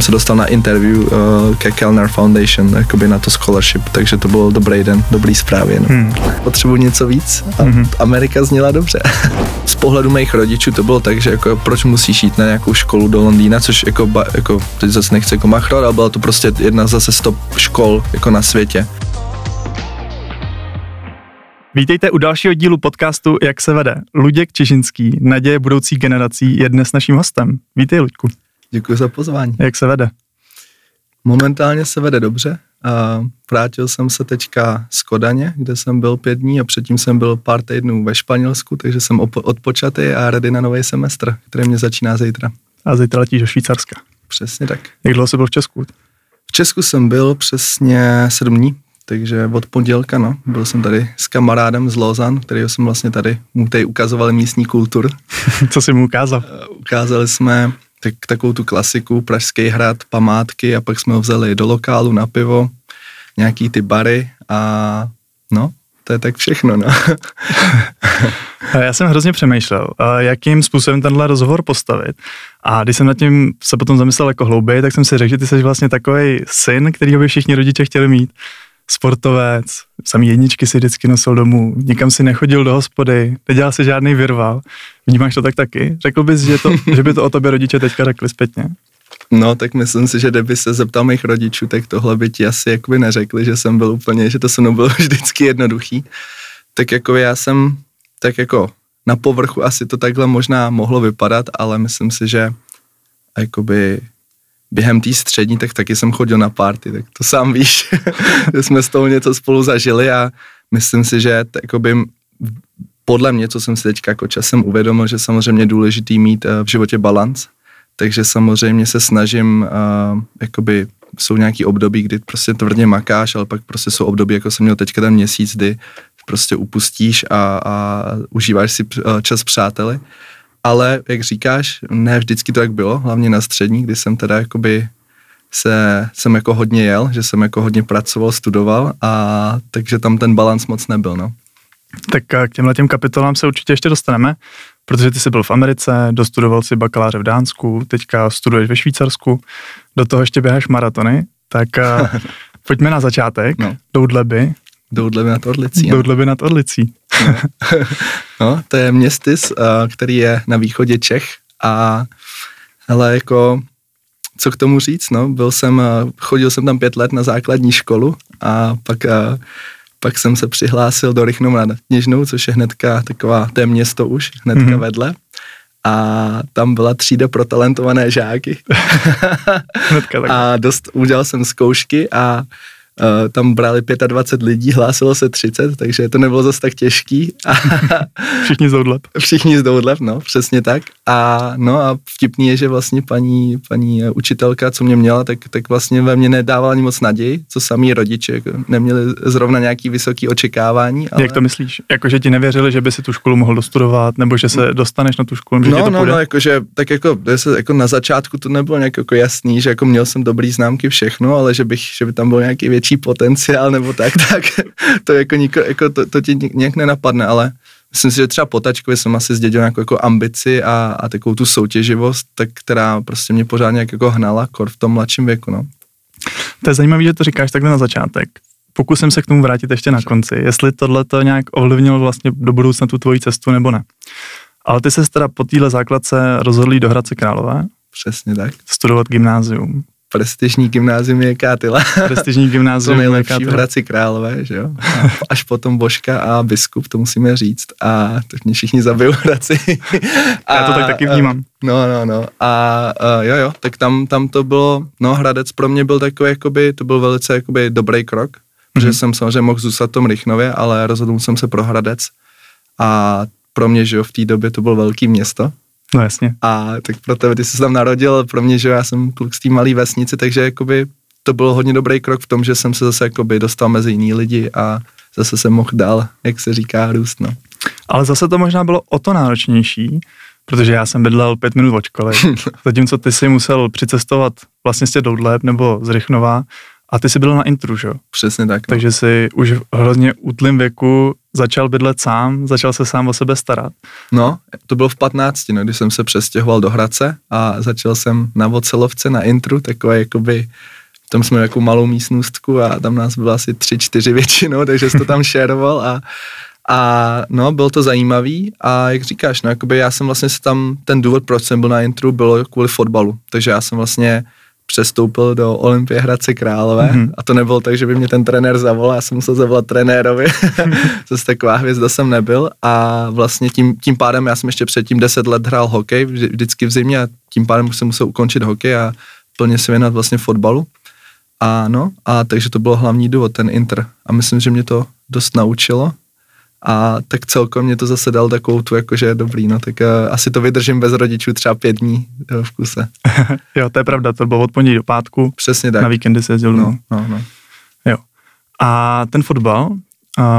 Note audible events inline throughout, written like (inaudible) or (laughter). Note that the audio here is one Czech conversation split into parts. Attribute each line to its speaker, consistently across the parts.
Speaker 1: jsem se dostal na interview uh, ke Kellner Foundation, jakoby na to scholarship, takže to byl dobrý den, dobrý zprávy. No. Hmm. Potřebuji něco víc a hmm. Amerika zněla dobře. (laughs) Z pohledu mých rodičů to bylo tak, že jako proč musíš jít na nějakou školu do Londýna, což jako, ba, jako teď zase nechci jako machrovat, ale byla to prostě jedna zase stop škol jako na světě.
Speaker 2: Vítejte u dalšího dílu podcastu Jak se vede. Luděk Čižinský, naděje budoucí generací, je dnes naším hostem. Vítej, Luďku.
Speaker 1: Děkuji za pozvání.
Speaker 2: Jak se vede?
Speaker 1: Momentálně se vede dobře. A vrátil jsem se teďka z Kodaně, kde jsem byl pět dní a předtím jsem byl pár týdnů ve Španělsku, takže jsem odpočatý a ready na nový semestr, který mě začíná zítra.
Speaker 2: A zítra letíš do Švýcarska.
Speaker 1: Přesně tak.
Speaker 2: Jak dlouho jsi byl v Česku?
Speaker 1: V Česku jsem byl přesně sedm dní, takže od pondělka, no, byl jsem tady s kamarádem z Lozan, kterýho jsem vlastně tady, mu tady ukazovali místní kultur. (laughs)
Speaker 2: Co jsi mu ukázal?
Speaker 1: Ukázali jsme tak, takovou tu klasiku, Pražský hrad, památky a pak jsme ho vzali do lokálu na pivo, nějaký ty bary a no, to je tak všechno, no. (laughs)
Speaker 2: Já jsem hrozně přemýšlel, jakým způsobem tenhle rozhovor postavit. A když jsem nad tím se potom zamyslel jako hlouběji, tak jsem si řekl, že ty jsi vlastně takový syn, který by všichni rodiče chtěli mít sportovec, samý jedničky si vždycky nosil domů, nikam si nechodil do hospody, nedělal si žádný virval. Vnímáš to tak taky? Řekl bys, že, to, (laughs) že by to o tobě rodiče teďka řekli zpětně?
Speaker 1: No, tak myslím si, že kdyby se zeptal mých rodičů, tak tohle by ti asi jakoby neřekli, že jsem byl úplně, že to se mnou bylo (laughs) vždycky jednoduchý. Tak jako já jsem, tak jako na povrchu asi to takhle možná mohlo vypadat, ale myslím si, že jakoby během té střední, tak taky jsem chodil na party, tak to sám víš, (laughs) že jsme s tou něco spolu zažili a myslím si, že jakoby podle mě, co jsem si teďka jako časem uvědomil, že samozřejmě je důležitý mít uh, v životě balans, takže samozřejmě se snažím, uh, jakoby jsou nějaký období, kdy prostě tvrdě makáš, ale pak prostě jsou období, jako jsem měl teďka ten měsíc, kdy prostě upustíš a, a užíváš si uh, čas přáteli ale jak říkáš, ne vždycky to tak bylo, hlavně na střední, kdy jsem teda jakoby se, jsem jako hodně jel, že jsem jako hodně pracoval, studoval a takže tam ten balans moc nebyl, no.
Speaker 2: Tak k těmhle těm kapitolám se určitě ještě dostaneme, protože ty jsi byl v Americe, dostudoval si bakaláře v Dánsku, teďka studuješ ve Švýcarsku, do toho ještě běháš maratony, tak (laughs) pojďme na začátek, no. Doudleby.
Speaker 1: Doudleby nad Orlicí.
Speaker 2: Doudleby nad Orlicí. (laughs)
Speaker 1: No. to je městys, který je na východě Čech a hele, jako co k tomu říct, no, byl jsem, chodil jsem tam pět let na základní školu a pak, pak jsem se přihlásil do Rychnou nad Kněžnou, což je hnedka taková, to je město už, hnedka mm-hmm. vedle a tam byla třída pro talentované žáky. (laughs) a dost, udělal jsem zkoušky a tam brali 25 lidí, hlásilo se 30, takže to nebylo zase tak těžký. (laughs)
Speaker 2: Všichni z Doudleb.
Speaker 1: Všichni z Doudleb, no, přesně tak. A no a vtipný je, že vlastně paní, paní učitelka, co mě měla, tak, tak vlastně ve mně nedávala ani moc naději, co samý rodiče, jako neměli zrovna nějaký vysoký očekávání.
Speaker 2: Ale... Jak to myslíš? Jako, že ti nevěřili, že by si tu školu mohl dostudovat, nebo že se dostaneš na tu školu,
Speaker 1: že no, to no, no, jakože, tak jako, jako na začátku to nebylo nějak jako jasný, že jako měl jsem dobrý známky všechno, ale že bych, že by tam byl nějaký větší větší potenciál nebo tak, (laughs) tak to jako, niko, jako to, to ti nějak nenapadne, ale myslím si, že třeba po tačkovi jsem asi zdědil nějakou jako ambici a, a takovou tu soutěživost, tak, která prostě mě pořád nějak jako hnala kor v tom mladším věku, no.
Speaker 2: To je zajímavé, že to říkáš takhle na začátek. Pokusím se k tomu vrátit ještě na konci, jestli tohle to nějak ovlivnilo vlastně do budoucna tu tvoji cestu nebo ne. Ale ty se teda po téhle základce rozhodl do Hradce Králové.
Speaker 1: Přesně tak.
Speaker 2: Studovat gymnázium
Speaker 1: prestižní gymnázium je Kátila.
Speaker 2: Prestižní gymnázium (laughs)
Speaker 1: to nejlepší v Hradci Králové, že jo. A až potom Božka a Biskup, to musíme říct. A to mě všichni zabijou Hradci.
Speaker 2: A, (laughs) Já to tak taky vnímám.
Speaker 1: No, no, no. A uh, jo, jo, tak tam, tam to bylo, no Hradec pro mě byl takový, jakoby, to byl velice jakoby dobrý krok, mm-hmm. protože jsem samozřejmě mohl zůstat v tom Rychnově, ale rozhodl jsem se pro Hradec. A pro mě, že jo, v té době to bylo velký město,
Speaker 2: No jasně.
Speaker 1: A tak pro tebe, ty jsi se tam narodil, pro mě, že já jsem kluk z té malé vesnice, takže jakoby to byl hodně dobrý krok v tom, že jsem se zase jakoby dostal mezi jiný lidi a zase jsem mohl dál, jak se říká, růst, no.
Speaker 2: Ale zase to možná bylo o to náročnější, protože já jsem bydlel pět minut od školy, (laughs) zatímco ty si musel přicestovat vlastně z Doudleb nebo z Rychnova A ty jsi byl na intru, že jo?
Speaker 1: Přesně tak.
Speaker 2: No. Takže jsi už v hrozně útlým věku začal bydlet sám, začal se sám o sebe starat.
Speaker 1: No, to bylo v 15, no, když jsem se přestěhoval do Hradce a začal jsem na Vocelovce na intru, takové jakoby tam jsme jako malou místnostku a tam nás bylo asi tři, čtyři většinou, (laughs) takže jsi to tam šeroval a, a no, bylo to zajímavý a jak říkáš, no, jakoby já jsem vlastně se tam, ten důvod, proč jsem byl na intru, bylo kvůli fotbalu, takže já jsem vlastně přestoupil do Olympie Hradce Králové mm-hmm. a to nebylo tak, že by mě ten trenér zavolal, já jsem musel zavolat trenérovi, (laughs) zase taková hvězda jsem nebyl a vlastně tím, tím pádem já jsem ještě předtím 10 let hrál hokej, vždy, vždycky v zimě a tím pádem jsem musel ukončit hokej a plně se věnovat vlastně fotbalu. A no, a takže to bylo hlavní důvod, ten Inter. A myslím, že mě to dost naučilo. A tak celkově mě to zase dal takovou tu, jakože je dobrý, no tak uh, asi to vydržím bez rodičů třeba pět dní uh, v kuse. (laughs)
Speaker 2: jo, to je pravda, to bylo od pondělí do pátku.
Speaker 1: Přesně tak.
Speaker 2: Na víkendy se jezdil.
Speaker 1: No, no, no.
Speaker 2: Jo. A ten fotbal,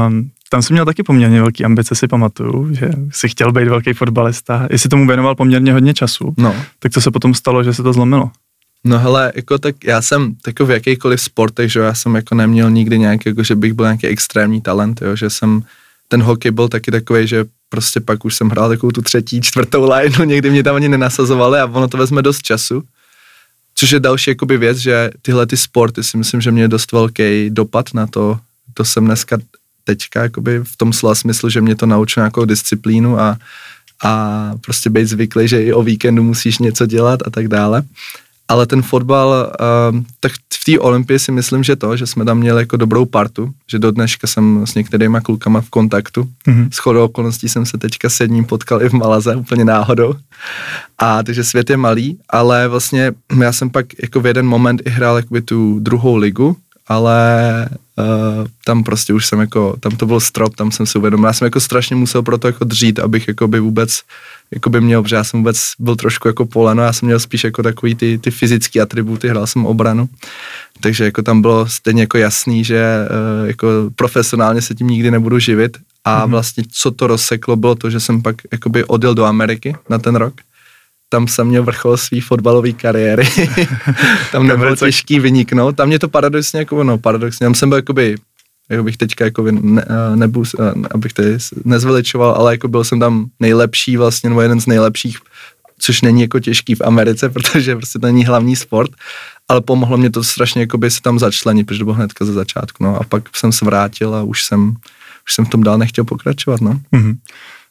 Speaker 2: um, tam jsem měl taky poměrně velký ambice, si pamatuju, že si chtěl být velký fotbalista. Jestli tomu věnoval poměrně hodně času,
Speaker 1: no.
Speaker 2: tak co se potom stalo, že se to zlomilo?
Speaker 1: No hele, jako tak já jsem jako v jakýkoliv sportech, že já jsem jako neměl nikdy nějaký, jako že bych byl nějaký extrémní talent, jo, že jsem, ten hokej byl taky takový, že prostě pak už jsem hrál takovou tu třetí, čtvrtou lineu, někdy mě tam ani nenasazovali a ono to vezme dost času. Což je další jakoby věc, že tyhle ty sporty si myslím, že mě dost velký dopad na to, to jsem dneska teďka jakoby v tom slova smyslu, že mě to naučilo nějakou disciplínu a, a prostě být zvyklý, že i o víkendu musíš něco dělat a tak dále ale ten fotbal, uh, tak v té Olympii si myslím, že to, že jsme tam měli jako dobrou partu, že do dneška jsem s některýma klukama v kontaktu. Mm-hmm. S chodou okolností jsem se teďka s jedním potkal i v Malaze, úplně náhodou. A takže svět je malý, ale vlastně já jsem pak jako v jeden moment i hrál jakoby tu druhou ligu, ale uh, tam prostě už jsem jako, tam to byl strop, tam jsem si uvědomil, já jsem jako strašně musel pro to jako dřít, abych jako by vůbec jako by měl, protože já jsem vůbec byl trošku jako poleno, já jsem měl spíš jako takový ty, ty fyzické atributy, hrál jsem obranu, takže jako tam bylo stejně jako jasný, že uh, jako profesionálně se tím nikdy nebudu živit a mm-hmm. vlastně co to rozseklo bylo to, že jsem pak jakoby odjel do Ameriky na ten rok tam jsem měl vrchol své fotbalové kariéry. (laughs) tam nebylo těžký vyniknout. Tam mě to paradoxně, jako, no paradoxně, tam jsem byl jakoby, jako bych teďka jako ne, nebu, abych tady nezveličoval, ale jako byl jsem tam nejlepší vlastně, nebo jeden z nejlepších, což není jako těžký v Americe, (laughs) protože prostě to není hlavní sport, ale pomohlo mě to strašně jako by se tam začlenit, protože to bylo hnedka ze začátku, no a pak jsem se vrátil a už jsem, už jsem v tom dál nechtěl pokračovat, no. Mm-hmm.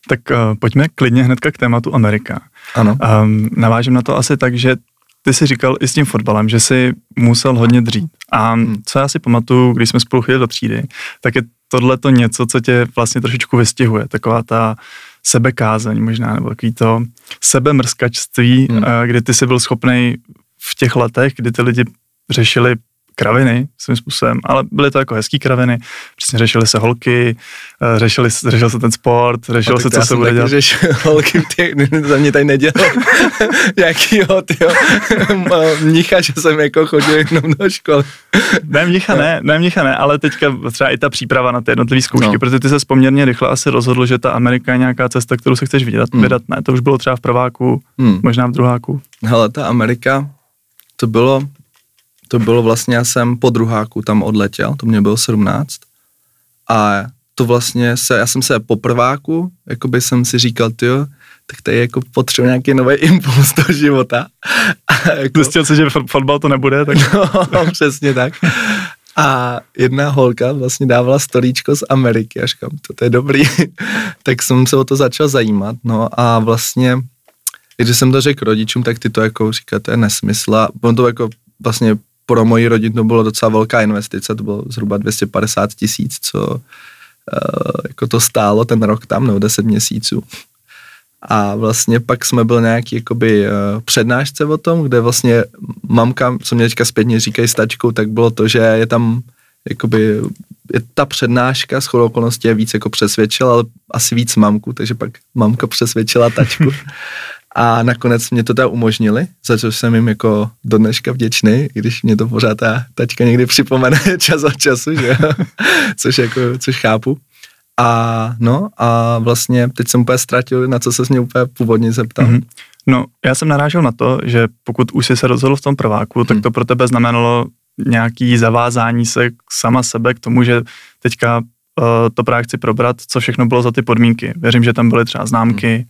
Speaker 2: Tak uh, pojďme klidně hnedka k tématu Amerika.
Speaker 1: Ano.
Speaker 2: Um, navážím na to asi tak, že ty jsi říkal i s tím fotbalem, že jsi musel hodně dřít. A hmm. co já si pamatuju, když jsme spolu chodili do třídy, tak je tohle to něco, co tě vlastně trošičku vystihuje. Taková ta sebekázeň možná, nebo takový to sebemrskačství, hmm. Eh, kdy ty jsi byl schopný v těch letech, kdy ty lidi řešili kraviny svým způsobem, ale byly to jako hezký kraviny, přesně řešily se holky, eh, řešili, řešil se ten sport, řešilo se, co se bude dělat.
Speaker 1: Řeš, (laughs) holky ty, za mě tady nedělal (laughs) jakýho, tyjo, (laughs) mnicha, že jsem jako chodil jenom do školy.
Speaker 2: Ne, mnicha ne, ne, mnicha ne, ale teďka třeba i ta příprava na ty jednotlivé zkoušky, no. protože ty se poměrně rychle asi rozhodl, že ta Amerika je nějaká cesta, kterou se chceš vydat, hmm. vydat, ne, to už bylo třeba v prváku, hmm. možná v druháku.
Speaker 1: Hele, ta Amerika, to bylo to bylo vlastně, já jsem po druháku tam odletěl, to mě bylo 17 a to vlastně se, já jsem se po prváku, by jsem si říkal, ty tak tady jako potřebuji nějaký nový (laughs) impuls do života.
Speaker 2: A jako, Zjistil jsi, že fotbal to nebude? Tak... (laughs)
Speaker 1: No, přesně tak. A jedna holka vlastně dávala storíčko z Ameriky a říkám, to, to je dobrý. (laughs) tak jsem se o to začal zajímat. No a vlastně, když jsem to řekl rodičům, tak ty to jako říká, to je nesmysl. A on to jako vlastně pro moji rodinu to bylo docela velká investice, to bylo zhruba 250 tisíc, co uh, jako to stálo ten rok tam, nebo 10 měsíců. A vlastně pak jsme byli nějaký jakoby uh, přednášce o tom, kde vlastně mamka, co mě teďka zpětně říkají s tačkou, tak bylo to, že je tam jakoby, je ta přednáška s chodou okolností je víc jako přesvědčila, ale asi víc mamku, takže pak mamka přesvědčila tačku. (laughs) A nakonec mě to teda umožnili, za což jsem jim jako do dneška vděčný, když mě to pořád ta tačka někdy připomene (laughs) čas od času, že (laughs) což, jako, což chápu. A no a vlastně teď jsem úplně ztratil, na co se mě úplně původně zeptal. Mm-hmm.
Speaker 2: No, já jsem narážel na to, že pokud už jsi se rozhodl v tom prváku, tak hmm. to pro tebe znamenalo nějaký zavázání se sama sebe k tomu, že teďka uh, to právě chci probrat, co všechno bylo za ty podmínky. Věřím, že tam byly třeba známky, hmm.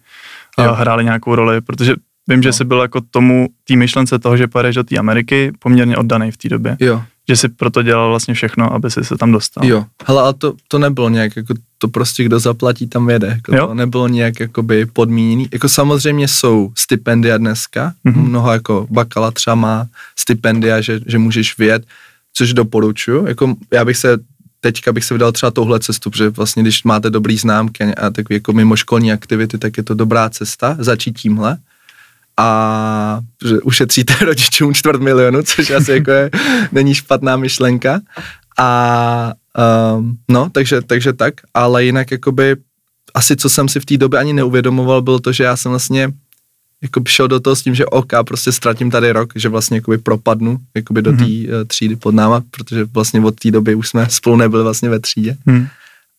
Speaker 2: Uh, hrály nějakou roli, protože vím, no. že jsi byl jako tomu, té myšlence toho, že pojedeš do té Ameriky, poměrně oddaný v té době.
Speaker 1: Jo.
Speaker 2: Že jsi proto dělal vlastně všechno, aby si se tam dostal.
Speaker 1: Jo, hele, ale to, to nebylo nějak, jako to prostě kdo zaplatí, tam jede. Jako jo? To nebylo nějak jakoby podmíněný. Jako samozřejmě jsou stipendia dneska, mm-hmm. mnoho jako bakala třeba má stipendia, že, že můžeš vyjet, což doporučuju. Jako já bych se teďka bych se vydal třeba touhle cestu, protože vlastně když máte dobrý známky a tak jako mimoškolní aktivity, tak je to dobrá cesta začít tímhle a že ušetříte (laughs) rodičům čtvrt milionu, což asi jako je, (laughs) není špatná myšlenka. A um, no, takže, takže tak, ale jinak jakoby asi co jsem si v té době ani neuvědomoval, bylo to, že já jsem vlastně jako šel do toho s tím, že OK, prostě ztratím tady rok, že vlastně jakoby propadnu jakoby do té mm-hmm. třídy pod náma, protože vlastně od té doby už jsme (laughs) spolu nebyli vlastně ve třídě. Mm.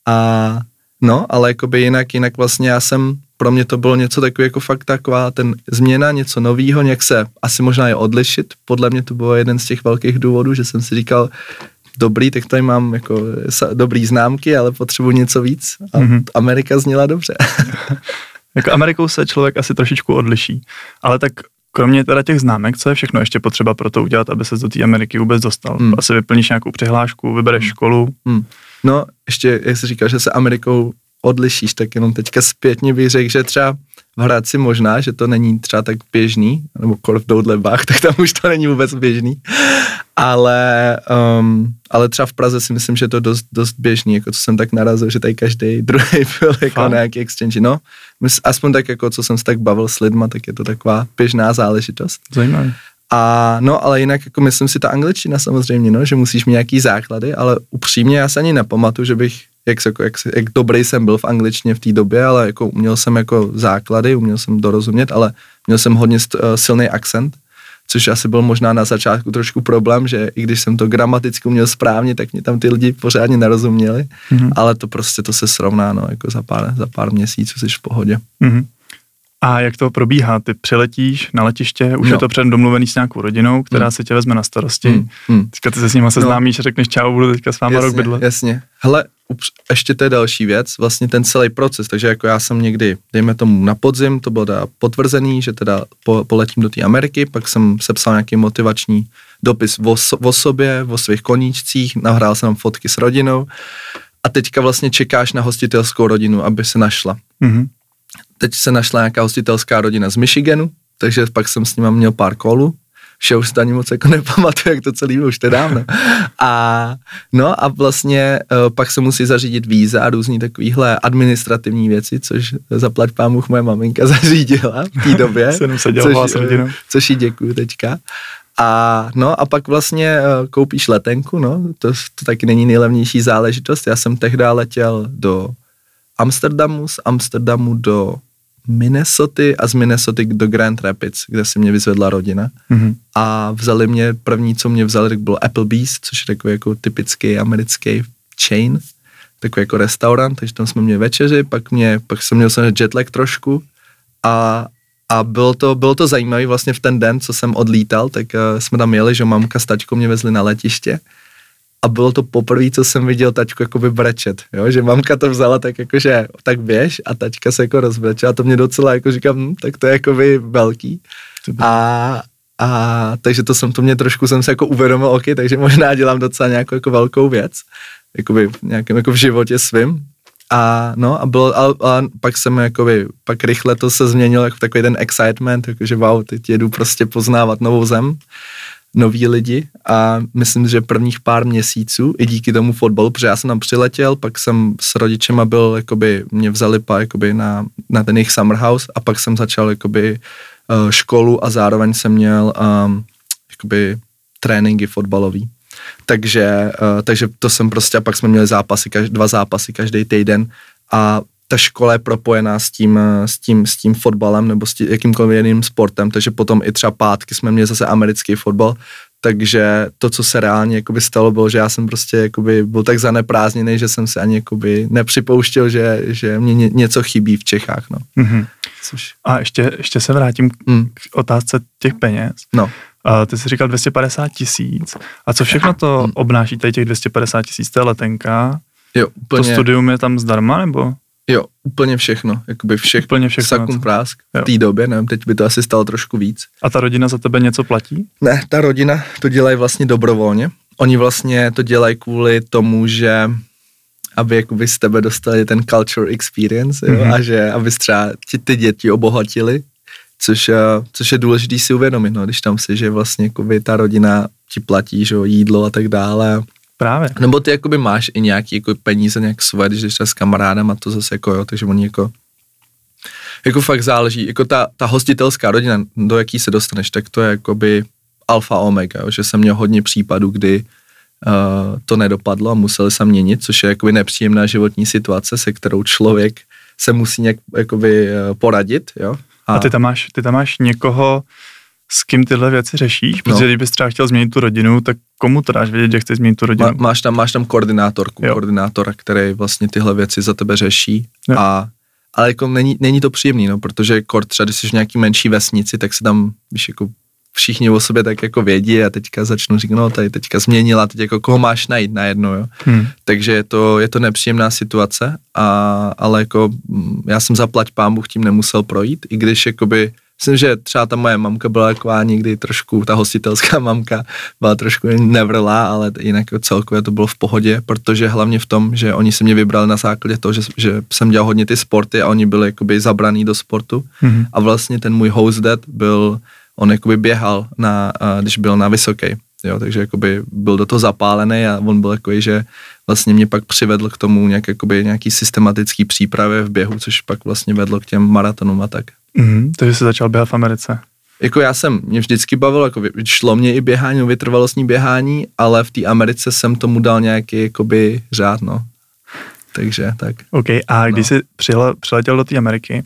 Speaker 1: A no, ale jakoby jinak, jinak vlastně já jsem pro mě to bylo něco takový jako fakt taková ten změna, něco novýho, nějak se asi možná je odlišit. Podle mě to bylo jeden z těch velkých důvodů, že jsem si říkal, dobrý, tak tady mám jako dobrý známky, ale potřebuji něco víc. A mm-hmm. Amerika zněla dobře. (laughs)
Speaker 2: jako Amerikou se člověk asi trošičku odliší, ale tak kromě teda těch známek, co je všechno ještě potřeba pro to udělat, aby se do té Ameriky vůbec dostal? Mm. Asi vyplníš nějakou přihlášku, vybereš mm. školu. Mm.
Speaker 1: No, ještě, jak jsi říkal, že se Amerikou odlišíš, tak jenom teďka zpětně bych řekl, že třeba v Hradci možná, že to není třeba tak běžný, nebo kor v Doudlebách, (laughs) tak tam už to není vůbec běžný, ale, um, ale třeba v Praze si myslím, že to dost, dost běžný, jako co jsem tak narazil, že tady každý druhý (laughs) byl jako Fakt? nějaký exchange, no, aspoň tak jako, co jsem se tak bavil s lidma, tak je to taková běžná záležitost.
Speaker 2: Zajímavé.
Speaker 1: A no, ale jinak jako myslím si ta angličtina samozřejmě, no, že musíš mít nějaký základy, ale upřímně já se ani nepamatuju, že bych jak, jako, jak, jak dobrý jsem byl v angličtině v té době, ale jako uměl jsem jako základy, uměl jsem dorozumět, ale měl jsem hodně st, uh, silný akcent, což asi byl možná na začátku trošku problém, že i když jsem to gramaticky uměl správně, tak mě tam ty lidi pořádně nerozuměli, mm-hmm. ale to prostě to se srovná, no, jako za pár, za pár měsíců jsi v pohodě. Mm-hmm.
Speaker 2: A jak to probíhá? Ty přiletíš na letiště, už no. je to před domluvený s nějakou rodinou, která hmm. se tě vezme na starosti. Hmm. Hmm. Teďka ty se s nima seznámíš no. a řekneš čau, budu teďka s váma jasně, rok bydlet.
Speaker 1: Jasně. Hele, ještě to je další věc, vlastně ten celý proces, takže jako já jsem někdy, dejme tomu na podzim, to bylo teda potvrzený, že teda po, poletím do té Ameriky, pak jsem sepsal nějaký motivační dopis o, o sobě, o svých koníčcích, nahrál jsem fotky s rodinou a teďka vlastně čekáš na hostitelskou rodinu, aby se našla. Mm-hmm teď se našla nějaká hostitelská rodina z Michiganu, takže pak jsem s nima měl pár kolů, že už ani moc jako (laughs) nepamatuju, jak to celý už to dávno. A no a vlastně uh, pak se musí zařídit víza a různý takovýhle administrativní věci, což zaplať pámu moje maminka (laughs) zařídila v té době. (laughs)
Speaker 2: což, uh,
Speaker 1: což jí děkuju teďka. A no a pak vlastně uh, koupíš letenku, no, to, to taky není nejlevnější záležitost. Já jsem tehdy letěl do Amsterdamu, z Amsterdamu do Minnesota a z Minnesota do Grand Rapids, kde si mě vyzvedla rodina. Mm-hmm. A vzali mě, první, co mě vzali, tak bylo Applebee's, což je takový jako typický americký chain, takový jako restaurant, takže tam jsme měli večeři, pak, mě, pak jsem měl jsem jetlag trošku a, a bylo to, bylo to zajímavé vlastně v ten den, co jsem odlítal, tak uh, jsme tam jeli, že mamka s mě vezli na letiště a bylo to poprvé, co jsem viděl tačku jakoby brečet, jo? že mamka to vzala tak jako, že tak běž a tačka se jako rozbrečela a to mě docela jako říkám, hm, tak to je jakoby velký. A, a takže to jsem, to mě trošku jsem se jako uvědomil, ok, takže možná dělám docela nějakou jako velkou věc, jakoby nějakém jako v životě svým. A no a bylo, a, a pak jsem jakoby, pak rychle to se změnilo jako takový ten excitement, jakože wow, teď jedu prostě poznávat novou zem noví lidi a myslím, že prvních pár měsíců i díky tomu fotbalu, protože já jsem tam přiletěl, pak jsem s rodičema byl, jakoby, mě vzali pa, jakoby na, na ten jejich summer house a pak jsem začal jakoby uh, školu a zároveň jsem měl um, jakoby tréninky fotbalový. Takže, uh, takže to jsem prostě, a pak jsme měli zápasy, každý, dva zápasy každý týden a ta škola je propojená s tím, s tím, s tím fotbalem nebo s tím, jakýmkoliv jiným sportem, takže potom i třeba pátky jsme měli zase americký fotbal, takže to, co se reálně jakoby stalo, bylo, že já jsem prostě jakoby byl tak zaneprázdněný, že jsem se ani jakoby nepřipouštěl, že, že mě ně, něco chybí v Čechách. No. Mm-hmm.
Speaker 2: Což... A ještě, ještě se vrátím mm. k otázce těch peněz.
Speaker 1: No.
Speaker 2: Uh, ty jsi říkal 250 tisíc. A co všechno to hmm. obnáší tady těch 250 tisíc? To je letenka?
Speaker 1: Jo, úplně.
Speaker 2: To studium je tam zdarma, nebo?
Speaker 1: Jo, úplně všechno, jakoby všech,
Speaker 2: úplně všechno.
Speaker 1: sakum prásk v té době, nevím, teď by to asi stalo trošku víc.
Speaker 2: A ta rodina za tebe něco platí?
Speaker 1: Ne, ta rodina to dělají vlastně dobrovolně. Oni vlastně to dělají kvůli tomu, že aby jakoby z tebe dostali ten culture experience jo, mm-hmm. a že aby třeba ti ty děti obohatili, což, eh, což je důležité si uvědomit, no, když tam si, že vlastně jakoby ta rodina ti platí, že jídlo a tak dále
Speaker 2: Právě.
Speaker 1: Nebo ty jakoby máš i nějaký jako peníze nějak svoje, když jdeš s kamarádem a to zase jako jo, takže oni jako jako fakt záleží, jako ta, ta hostitelská rodina, do jaký se dostaneš, tak to je jakoby alfa omega, jo, že jsem měl hodně případů, kdy uh, to nedopadlo a museli se měnit, což je jakoby nepříjemná životní situace, se kterou člověk se musí nějak jakoby uh, poradit, jo.
Speaker 2: A, a ty, tam máš, ty tam máš někoho, s kým tyhle věci řešíš? No. Protože no. když bys třeba chtěl změnit tu rodinu, tak komu to dáš vědět, že chceš změnit tu rodinu? Má,
Speaker 1: máš, tam, máš tam koordinátorku, jo. koordinátora, který vlastně tyhle věci za tebe řeší. Jo. A, ale jako není, není to příjemný, no, protože kort třeba, když jsi v nějaký menší vesnici, tak se tam, víš, jako všichni o sobě tak jako vědí a teďka začnu říkat, no tady teďka změnila, teď jako koho máš najít najednou, jo. Hmm. Takže je to, je to nepříjemná situace, a, ale jako mm, já jsem zaplať pámu tím nemusel projít, i když jakoby Myslím, že třeba ta moje mamka byla taková někdy trošku, ta hostitelská (laughs) mamka byla trošku nevrlá, ale jinak celkově to bylo v pohodě, protože hlavně v tom, že oni se mě vybrali na základě toho, že, že jsem dělal hodně ty sporty a oni byli jakoby zabraný do sportu mm-hmm. a vlastně ten můj host dad byl, on jakoby běhal, na, když byl na vysoké, jo, takže jakoby byl do toho zapálený a on byl takový, že vlastně mě pak přivedl k tomu nějak, jakoby, nějaký systematický přípravě v běhu, což pak vlastně vedlo k těm maratonům a tak.
Speaker 2: Mm, takže jsi začal běhat v Americe.
Speaker 1: Jako já jsem, mě vždycky bavilo, jako šlo mě i běhání, vytrvalostní běhání, ale v té Americe jsem tomu dal nějaký jakoby řád, no. Takže tak.
Speaker 2: OK, a když no. jsi přijel, přiletěl do té Ameriky,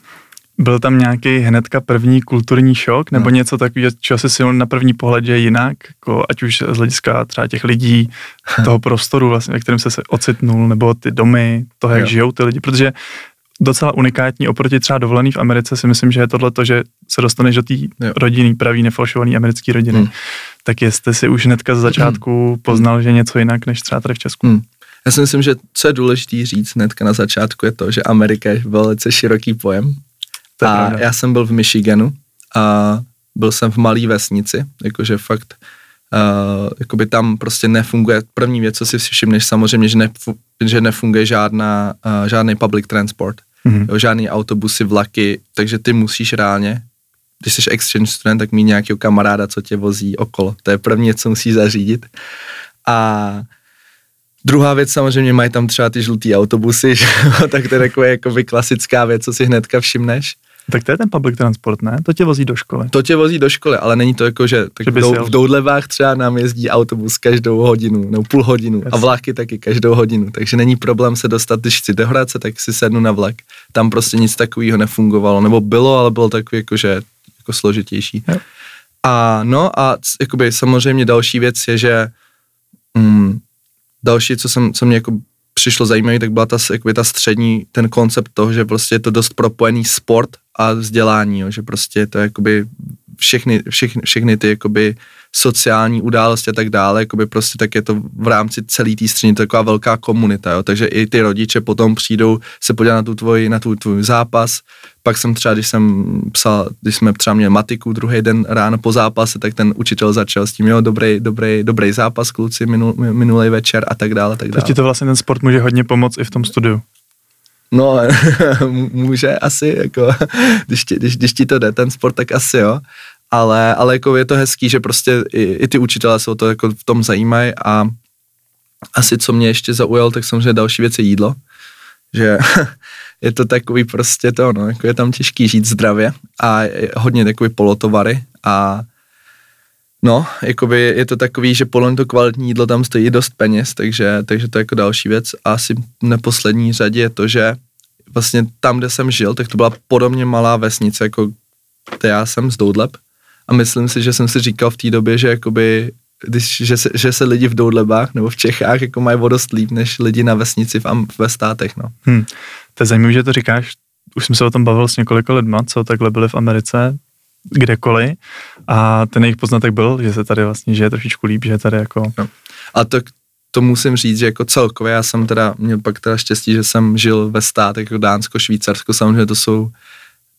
Speaker 2: byl tam nějaký hnedka první kulturní šok, nebo no. něco takového, čeho si na první pohled je jinak, jako ať už z hlediska třeba těch lidí, (laughs) toho prostoru, vlastně, ve kterém se ocitnul, nebo ty domy, toho, jak jo. žijou ty lidi, protože docela unikátní oproti třeba dovolený v Americe si myslím, že je tohle to, že se dostaneš do té rodiny, pravý nefalšovaný americké rodiny. Hmm. Tak jestli si už hnedka z začátku hmm. poznal, že něco jinak než třeba tady v Česku. Hmm.
Speaker 1: Já si myslím, že co je důležité říct hnedka na začátku je to, že Amerika je velice široký pojem. A já jsem byl v Michiganu a byl jsem v malé vesnici, jakože fakt uh, jakoby tam prostě nefunguje, první věc, co si všimneš samozřejmě, že, nefu, že nefunguje žádná, uh, žádný public transport, mm-hmm. jo, žádný autobusy, vlaky, takže ty musíš reálně, když jsi exchange student, tak mít nějakého kamaráda, co tě vozí okolo. To je první, co musíš zařídit. A Druhá věc samozřejmě mají tam třeba ty žlutý autobusy, (laughs) tak to je taková jakoby klasická věc, co si hnedka všimneš.
Speaker 2: Tak to je ten public transport, ne? To tě vozí do školy.
Speaker 1: To tě vozí do školy, ale není to jako, že, tak že v, v Doudlevách třeba nám jezdí autobus každou hodinu, nebo půl hodinu yes. a vlaky taky každou hodinu, takže není problém se dostat, když chci do Hradce, tak si sednu na vlak. Tam prostě nic takového nefungovalo, nebo bylo, ale bylo takový jako, že jako složitější. Jo. A no a jakoby samozřejmě další věc je, že mm, další, co, jsem, co mě jako přišlo zajímavé, tak byla ta, jakoby ta střední, ten koncept toho, že prostě je to dost propojený sport a vzdělání, jo, že prostě je to jakoby všechny, všechny, všechny ty jakoby sociální události a tak dále, jakoby prostě tak je to v rámci celé té střední taková velká komunita, jo, takže i ty rodiče potom přijdou se podívat na tu tvoj, na tu tvůj zápas, pak jsem třeba, když jsem psal, když jsme třeba měli matiku druhý den ráno po zápase, tak ten učitel začal s tím, jo, dobrý, dobrý, dobrý zápas, kluci, minul, minulý večer a tak dále, tak dále.
Speaker 2: Tak ti to vlastně ten sport může hodně pomoct i v tom studiu.
Speaker 1: No, (laughs) může asi, jako, (laughs) když, ti, když, když ti to jde, ten sport, tak asi jo, ale, ale jako je to hezký, že prostě i, i ty učitelé se o to jako v tom zajímají a asi co mě ještě zaujalo, tak samozřejmě další věc je jídlo, že (laughs) je to takový prostě to, no, jako je tam těžký žít zdravě a hodně takový polotovary a No, jakoby je to takový, že podle to kvalitní jídlo tam stojí dost peněz, takže, takže to je jako další věc. A asi v neposlední řadě je to, že vlastně tam, kde jsem žil, tak to byla podobně malá vesnice, jako kde já jsem z Doudleb. A myslím si, že jsem si říkal v té době, že jakoby když, že, se, že se lidi v Doudlebách nebo v Čechách jako mají vodost líp, než lidi na vesnici v, ve státech, no.
Speaker 2: Hmm. To je zajímavé, že to říkáš. Už jsem se o tom bavil s několika lidma, co takhle byli v Americe, kdekoliv a ten jejich poznatek byl, že se tady vlastně žije trošičku líp, že tady jako...
Speaker 1: No. A to, to musím říct, že jako celkově já jsem teda, měl pak teda štěstí, že jsem žil ve státech jako Dánsko, Švýcarsko, samozřejmě to jsou,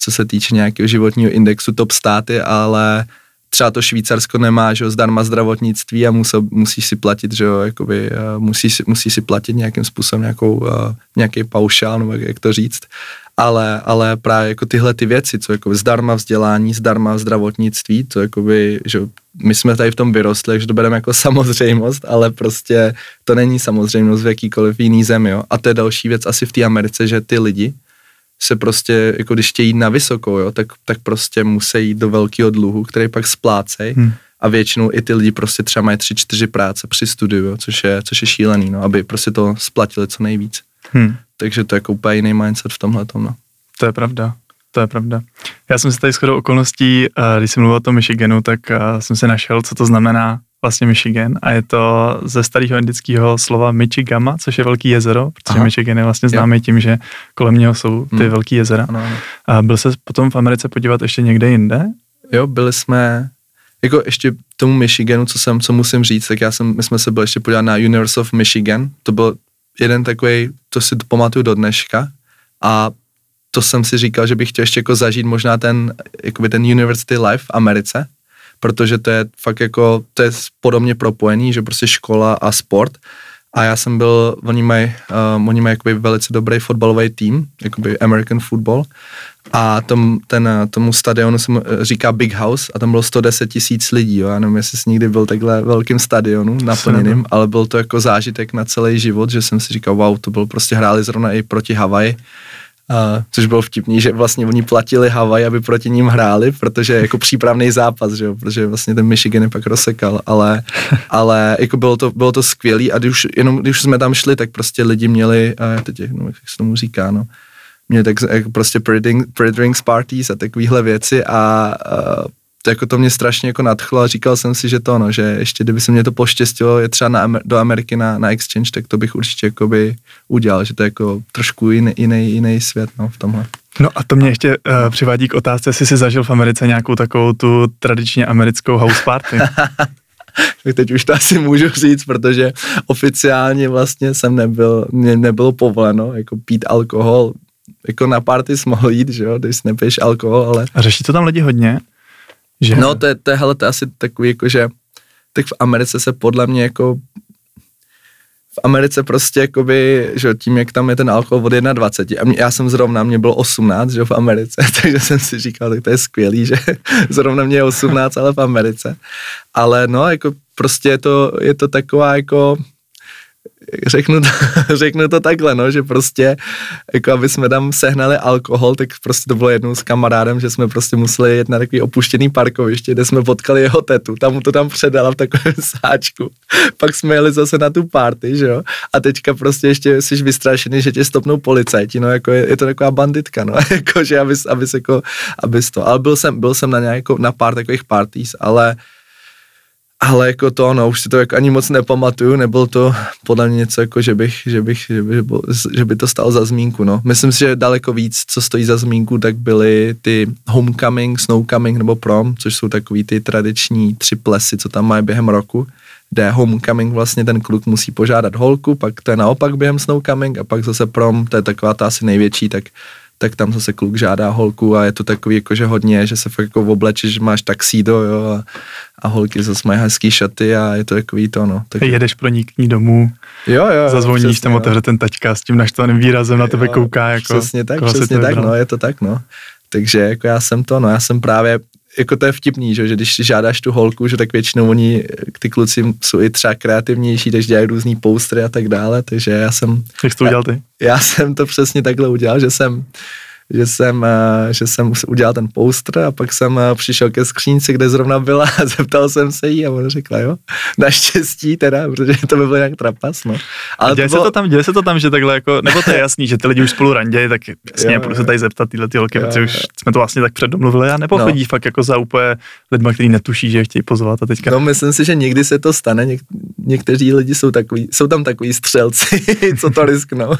Speaker 1: co se týče nějakého životního indexu, top státy, ale třeba to Švýcarsko nemá, že jo, zdarma zdravotnictví a musel, musíš si platit, že jo, jakoby, uh, musíš, musíš si platit nějakým způsobem nějakou, uh, nějaký paušál, nebo jak to říct, ale, ale právě jako tyhle ty věci, co jako zdarma vzdělání, zdarma zdravotnictví, to jakoby, že my jsme tady v tom vyrostli, že to bereme jako samozřejmost, ale prostě to není samozřejmost v jakýkoliv jiný zemi, jo. A to je další věc asi v té Americe, že ty lidi, se prostě, jako když chtějí jít na vysokou, jo, tak, tak prostě musí jít do velkého dluhu, který pak splácej. Hmm. A většinou i ty lidi prostě třeba mají tři, čtyři práce při studiu, jo, což, je, což je šílený, no, aby prostě to splatili co nejvíc. Hmm. Takže to je jako úplně jiný mindset v tomhle tom, no.
Speaker 2: To je pravda. To je pravda. Já jsem si tady shodou okolností, eh, když jsem mluvil o tom Michiganu, tak eh, jsem si našel, co to znamená vlastně Michigan a je to ze starého indického slova Michigama, což je velký jezero, protože Aha. Michigan je vlastně známý tím, že kolem něho jsou ty hmm. velký jezera. Ano, ano. A byl se potom v Americe podívat ještě někde jinde?
Speaker 1: Jo, byli jsme, jako ještě tomu Michiganu, co jsem, co musím říct, tak já jsem, my jsme se byli ještě podívat na University of Michigan, to byl jeden takový, to si pamatuju do dneška a to jsem si říkal, že bych chtěl ještě jako zažít možná ten, jakoby ten university life v Americe, protože to je fakt jako, to je podobně propojený, že prostě škola a sport. A já jsem byl, oni mají, uh, oni mají jakoby velice dobrý fotbalový tým, jakoby American football. A tom, ten, tomu stadionu se říká Big House a tam bylo 110 tisíc lidí, jo. Já nevím, jestli jsi nikdy byl takhle velkým stadionu naplněným, ale byl to jako zážitek na celý život, že jsem si říkal, wow, to byl prostě hráli zrovna i proti Havaji Uh, což bylo vtipný, že vlastně oni platili Havaj, aby proti ním hráli, protože jako přípravný zápas, že jo, protože vlastně ten Michigan je pak rozsekal, ale, (laughs) ale jako bylo to, bylo to skvělý a když, jenom když jsme tam šli, tak prostě lidi měli, uh, teď no, jak se tomu říká, no, měli tak jako prostě pre-drinks parties a takovéhle věci a uh, to, jako to mě strašně jako nadchlo a říkal jsem si, že to no, že ještě kdyby se mě to poštěstilo je třeba na, do Ameriky na, na exchange, tak to bych určitě jakoby udělal, že to je jako trošku jiný, jiný, jiný svět no, v tomhle.
Speaker 2: No a to mě ještě uh, přivádí k otázce, jestli jsi zažil v Americe nějakou takovou tu tradičně americkou house party. (laughs)
Speaker 1: tak teď už to asi můžu říct, protože oficiálně vlastně jsem nebyl, mě nebylo povoleno jako pít alkohol, jako na party jsi mohl jít, že jo, když nepiješ alkohol, ale...
Speaker 2: A řeší to tam lidi hodně?
Speaker 1: Že... No to je, to je, hele, to je asi takový, jako že tak v Americe se podle mě jako v Americe prostě jakoby, že tím, jak tam je ten alkohol od 21 a mě, já jsem zrovna, mě bylo 18, že v Americe, (laughs) takže jsem si říkal, tak to je skvělý, že (laughs) zrovna mě je 18, ale v Americe. Ale no, jako prostě je to, je to taková jako, řeknu to, (laughs) řeknu to takhle, no, že prostě, jako aby jsme tam sehnali alkohol, tak prostě to bylo jednou s kamarádem, že jsme prostě museli jet na takový opuštěný parkoviště, kde jsme potkali jeho tetu, tam mu to tam předala v takovém (laughs) sáčku. Pak jsme jeli zase na tu party, že jo, a teďka prostě ještě jsi vystrašený, že tě stopnou policajti, no, jako je, je to taková banditka, no, (laughs) jako, že abys, abys, jako, abys to, ale byl jsem, byl jsem na nějakou, na pár takových parties, ale ale jako to, no, už si to jako ani moc nepamatuju, nebyl to podle mě něco jako, že bych, že bych, že by, že by to stalo za zmínku, no. Myslím si, že daleko víc, co stojí za zmínku, tak byly ty homecoming, snowcoming nebo prom, což jsou takový ty tradiční tři plesy, co tam mají během roku, kde homecoming vlastně ten kluk musí požádat holku, pak to je naopak během snowcoming a pak zase prom, to je taková ta asi největší, tak tak tam zase kluk žádá holku a je to takový jakože hodně, že se fakt jako oblečíš, že máš taxído, jo, a, a holky zase mají hezký šaty a je to takový to, no. Tak...
Speaker 2: Jedeš pro ní k ní domů,
Speaker 1: jo, jo,
Speaker 2: zazvoníš, přesně, tam otevře ten taťka s tím naštvaným výrazem na tebe jo, kouká, jako.
Speaker 1: Přesně tak, přesně tak, no, je to tak, no. Takže jako já jsem to, no, já jsem právě jako to je vtipný, že, že když žádáš tu holku, že tak většinou oni, ty kluci jsou i třeba kreativnější, takže dělají různý poustry a tak dále, takže já jsem...
Speaker 2: Jak jsi to udělal ty?
Speaker 1: Já, já jsem to přesně takhle udělal, že jsem že jsem, eh, že jsem udělal ten poster a pak jsem eh, přišel ke skřínci, kde zrovna byla a (laughs) zeptal jsem se jí a ona řekla, jo, naštěstí teda, protože to by byl nějak trapas, no.
Speaker 2: Ale děje, to bylo... se to tam, děje se to tam, že takhle jako, nebo to je jasný, že ty lidi už spolu randějí, tak jasně, jo, půjdu se tady zeptat tyhle ty holky, protože už jsme to vlastně tak předdomluvili a nebo no. chodí fakt jako za úplně lidma, kteří netuší, že je chtějí pozvat a teďka.
Speaker 1: No myslím si, že někdy se to stane, Něk- někteří lidi jsou takový, jsou tam takový střelci, (laughs) co to risknou.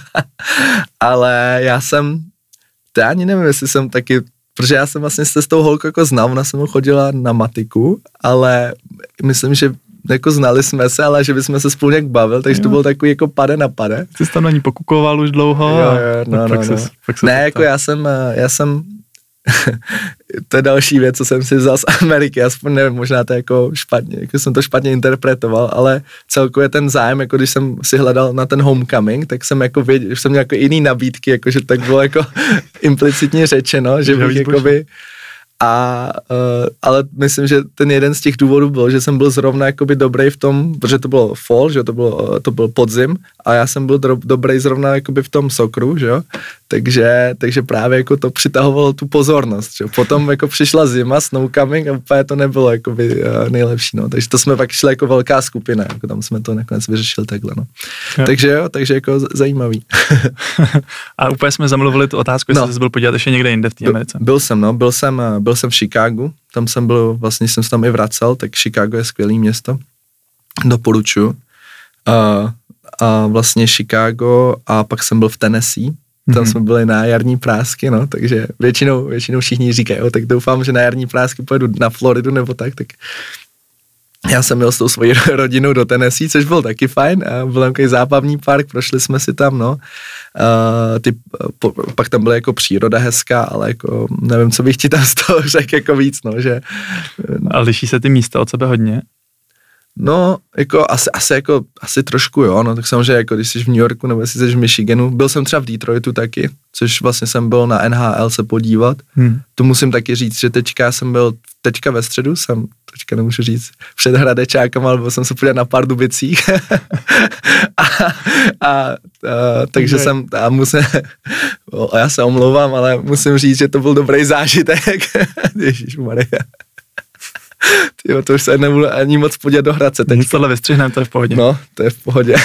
Speaker 1: (laughs) Ale já jsem to já ani nevím, jestli jsem taky protože já jsem vlastně se s tou holkou jako znal, ona se mu chodila na matiku, ale myslím, že jako znali jsme se, ale že bychom se spolu nějak bavil, takže jo. to bylo takový jako pade na pade.
Speaker 2: Ty jsi tam na ní pokukoval už dlouho.
Speaker 1: Jo, jo, no, no, no. Se, se ne, jako já jsem, eh, já jsem (laughs) to je další věc, co jsem si vzal z Ameriky, aspoň nevím, možná to jako špatně, jako jsem to špatně interpretoval, ale celkově ten zájem, jako když jsem si hledal na ten homecoming, tak jsem jako věděl, že jsem měl jako jiný nabídky, jako že tak bylo jako (laughs) implicitně řečeno, že bych jako by a, uh, ale myslím, že ten jeden z těch důvodů byl, že jsem byl zrovna jakoby dobrý v tom, protože to bylo fall, že to bylo, to byl podzim a já jsem byl do, dobrý zrovna jakoby v tom sokru, že jo, takže, takže právě jako to přitahovalo tu pozornost, že jo. Potom jako přišla zima, snowcoming a úplně to nebylo jakoby uh, nejlepší, no, takže to jsme pak šli jako velká skupina, jako tam jsme to nakonec vyřešili takhle, no. Jo. Takže jo, takže jako zajímavý. (laughs)
Speaker 2: a úplně jsme zamluvili tu otázku, jestli no. jsi byl podívat ještě někde jinde v té Americe.
Speaker 1: Byl jsem, no, byl jsem, eh, byl jsem v Chicagu, tam jsem byl, vlastně jsem se tam i vracel, tak Chicago je skvělý město, doporučuji. Uh, a vlastně Chicago a pak jsem byl v Tennessee, tam mm-hmm. jsme byli na jarní prásky, no, takže většinou, většinou všichni říkají, jo, tak doufám, že na jarní prásky pojedu na Floridu nebo tak, tak já jsem měl s tou svojí (laughs) rodinou do Tennessee, což byl taky fajn. Byl tam takový zábavní park, prošli jsme si tam, no. Uh, ty, po, pak tam byla jako příroda hezká, ale jako nevím, co bych ti tam z toho řekl jako víc, no, že...
Speaker 2: A liší se ty místa od sebe hodně?
Speaker 1: No, jako asi, asi, jako, asi trošku jo, no, tak samozřejmě jako když jsi v New Yorku nebo jsi v Michiganu, byl jsem třeba v Detroitu taky, což vlastně jsem byl na NHL se podívat, hmm. to musím taky říct, že teďka jsem byl, teďka ve středu jsem, teďka nemůžu říct, před Hradečákem, ale byl jsem se podívat na pár dubicích (laughs) a, a, a, takže okay. jsem, a musím, (laughs) a já se omlouvám, ale musím říct, že to byl dobrý zážitek, (laughs) Ježišmarja. Jo, to už se nebudu ani moc podívat do Hradce.
Speaker 2: Teď Nic tohle vystřihneme, to je v pohodě.
Speaker 1: No, to je v pohodě.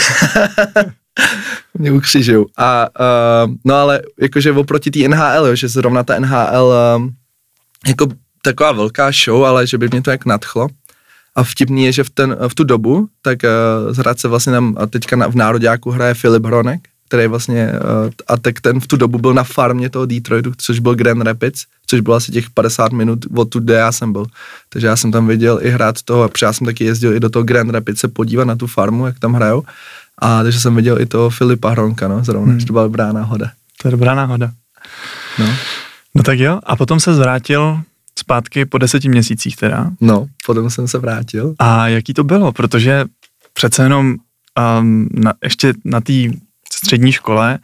Speaker 1: Mě ukřižují. A, uh, no ale jakože oproti té NHL, jo, že zrovna ta NHL uh, jako taková velká show, ale že by mě to jak nadchlo. A vtipný je, že v, ten, v tu dobu, tak uh, z Hradce vlastně nám teďka na, v Nároďáku hraje Filip Hronek, který vlastně, uh, a tak ten v tu dobu byl na farmě toho Detroitu, což byl Grand Rapids, což bylo asi těch 50 minut od tu, kde já jsem byl. Takže já jsem tam viděl i hrát toho, protože já jsem taky jezdil i do toho Grand Rapids se podívat na tu farmu, jak tam hrajou. A takže jsem viděl i toho Filipa Hronka, no, zrovna, hmm. že to byla dobrá náhoda.
Speaker 2: To je dobrá náhoda.
Speaker 1: No.
Speaker 2: No tak jo, a potom se zvrátil zpátky po deseti měsících teda.
Speaker 1: No, potom jsem se vrátil.
Speaker 2: A jaký to bylo, protože přece jenom um, na, ještě na té střední škole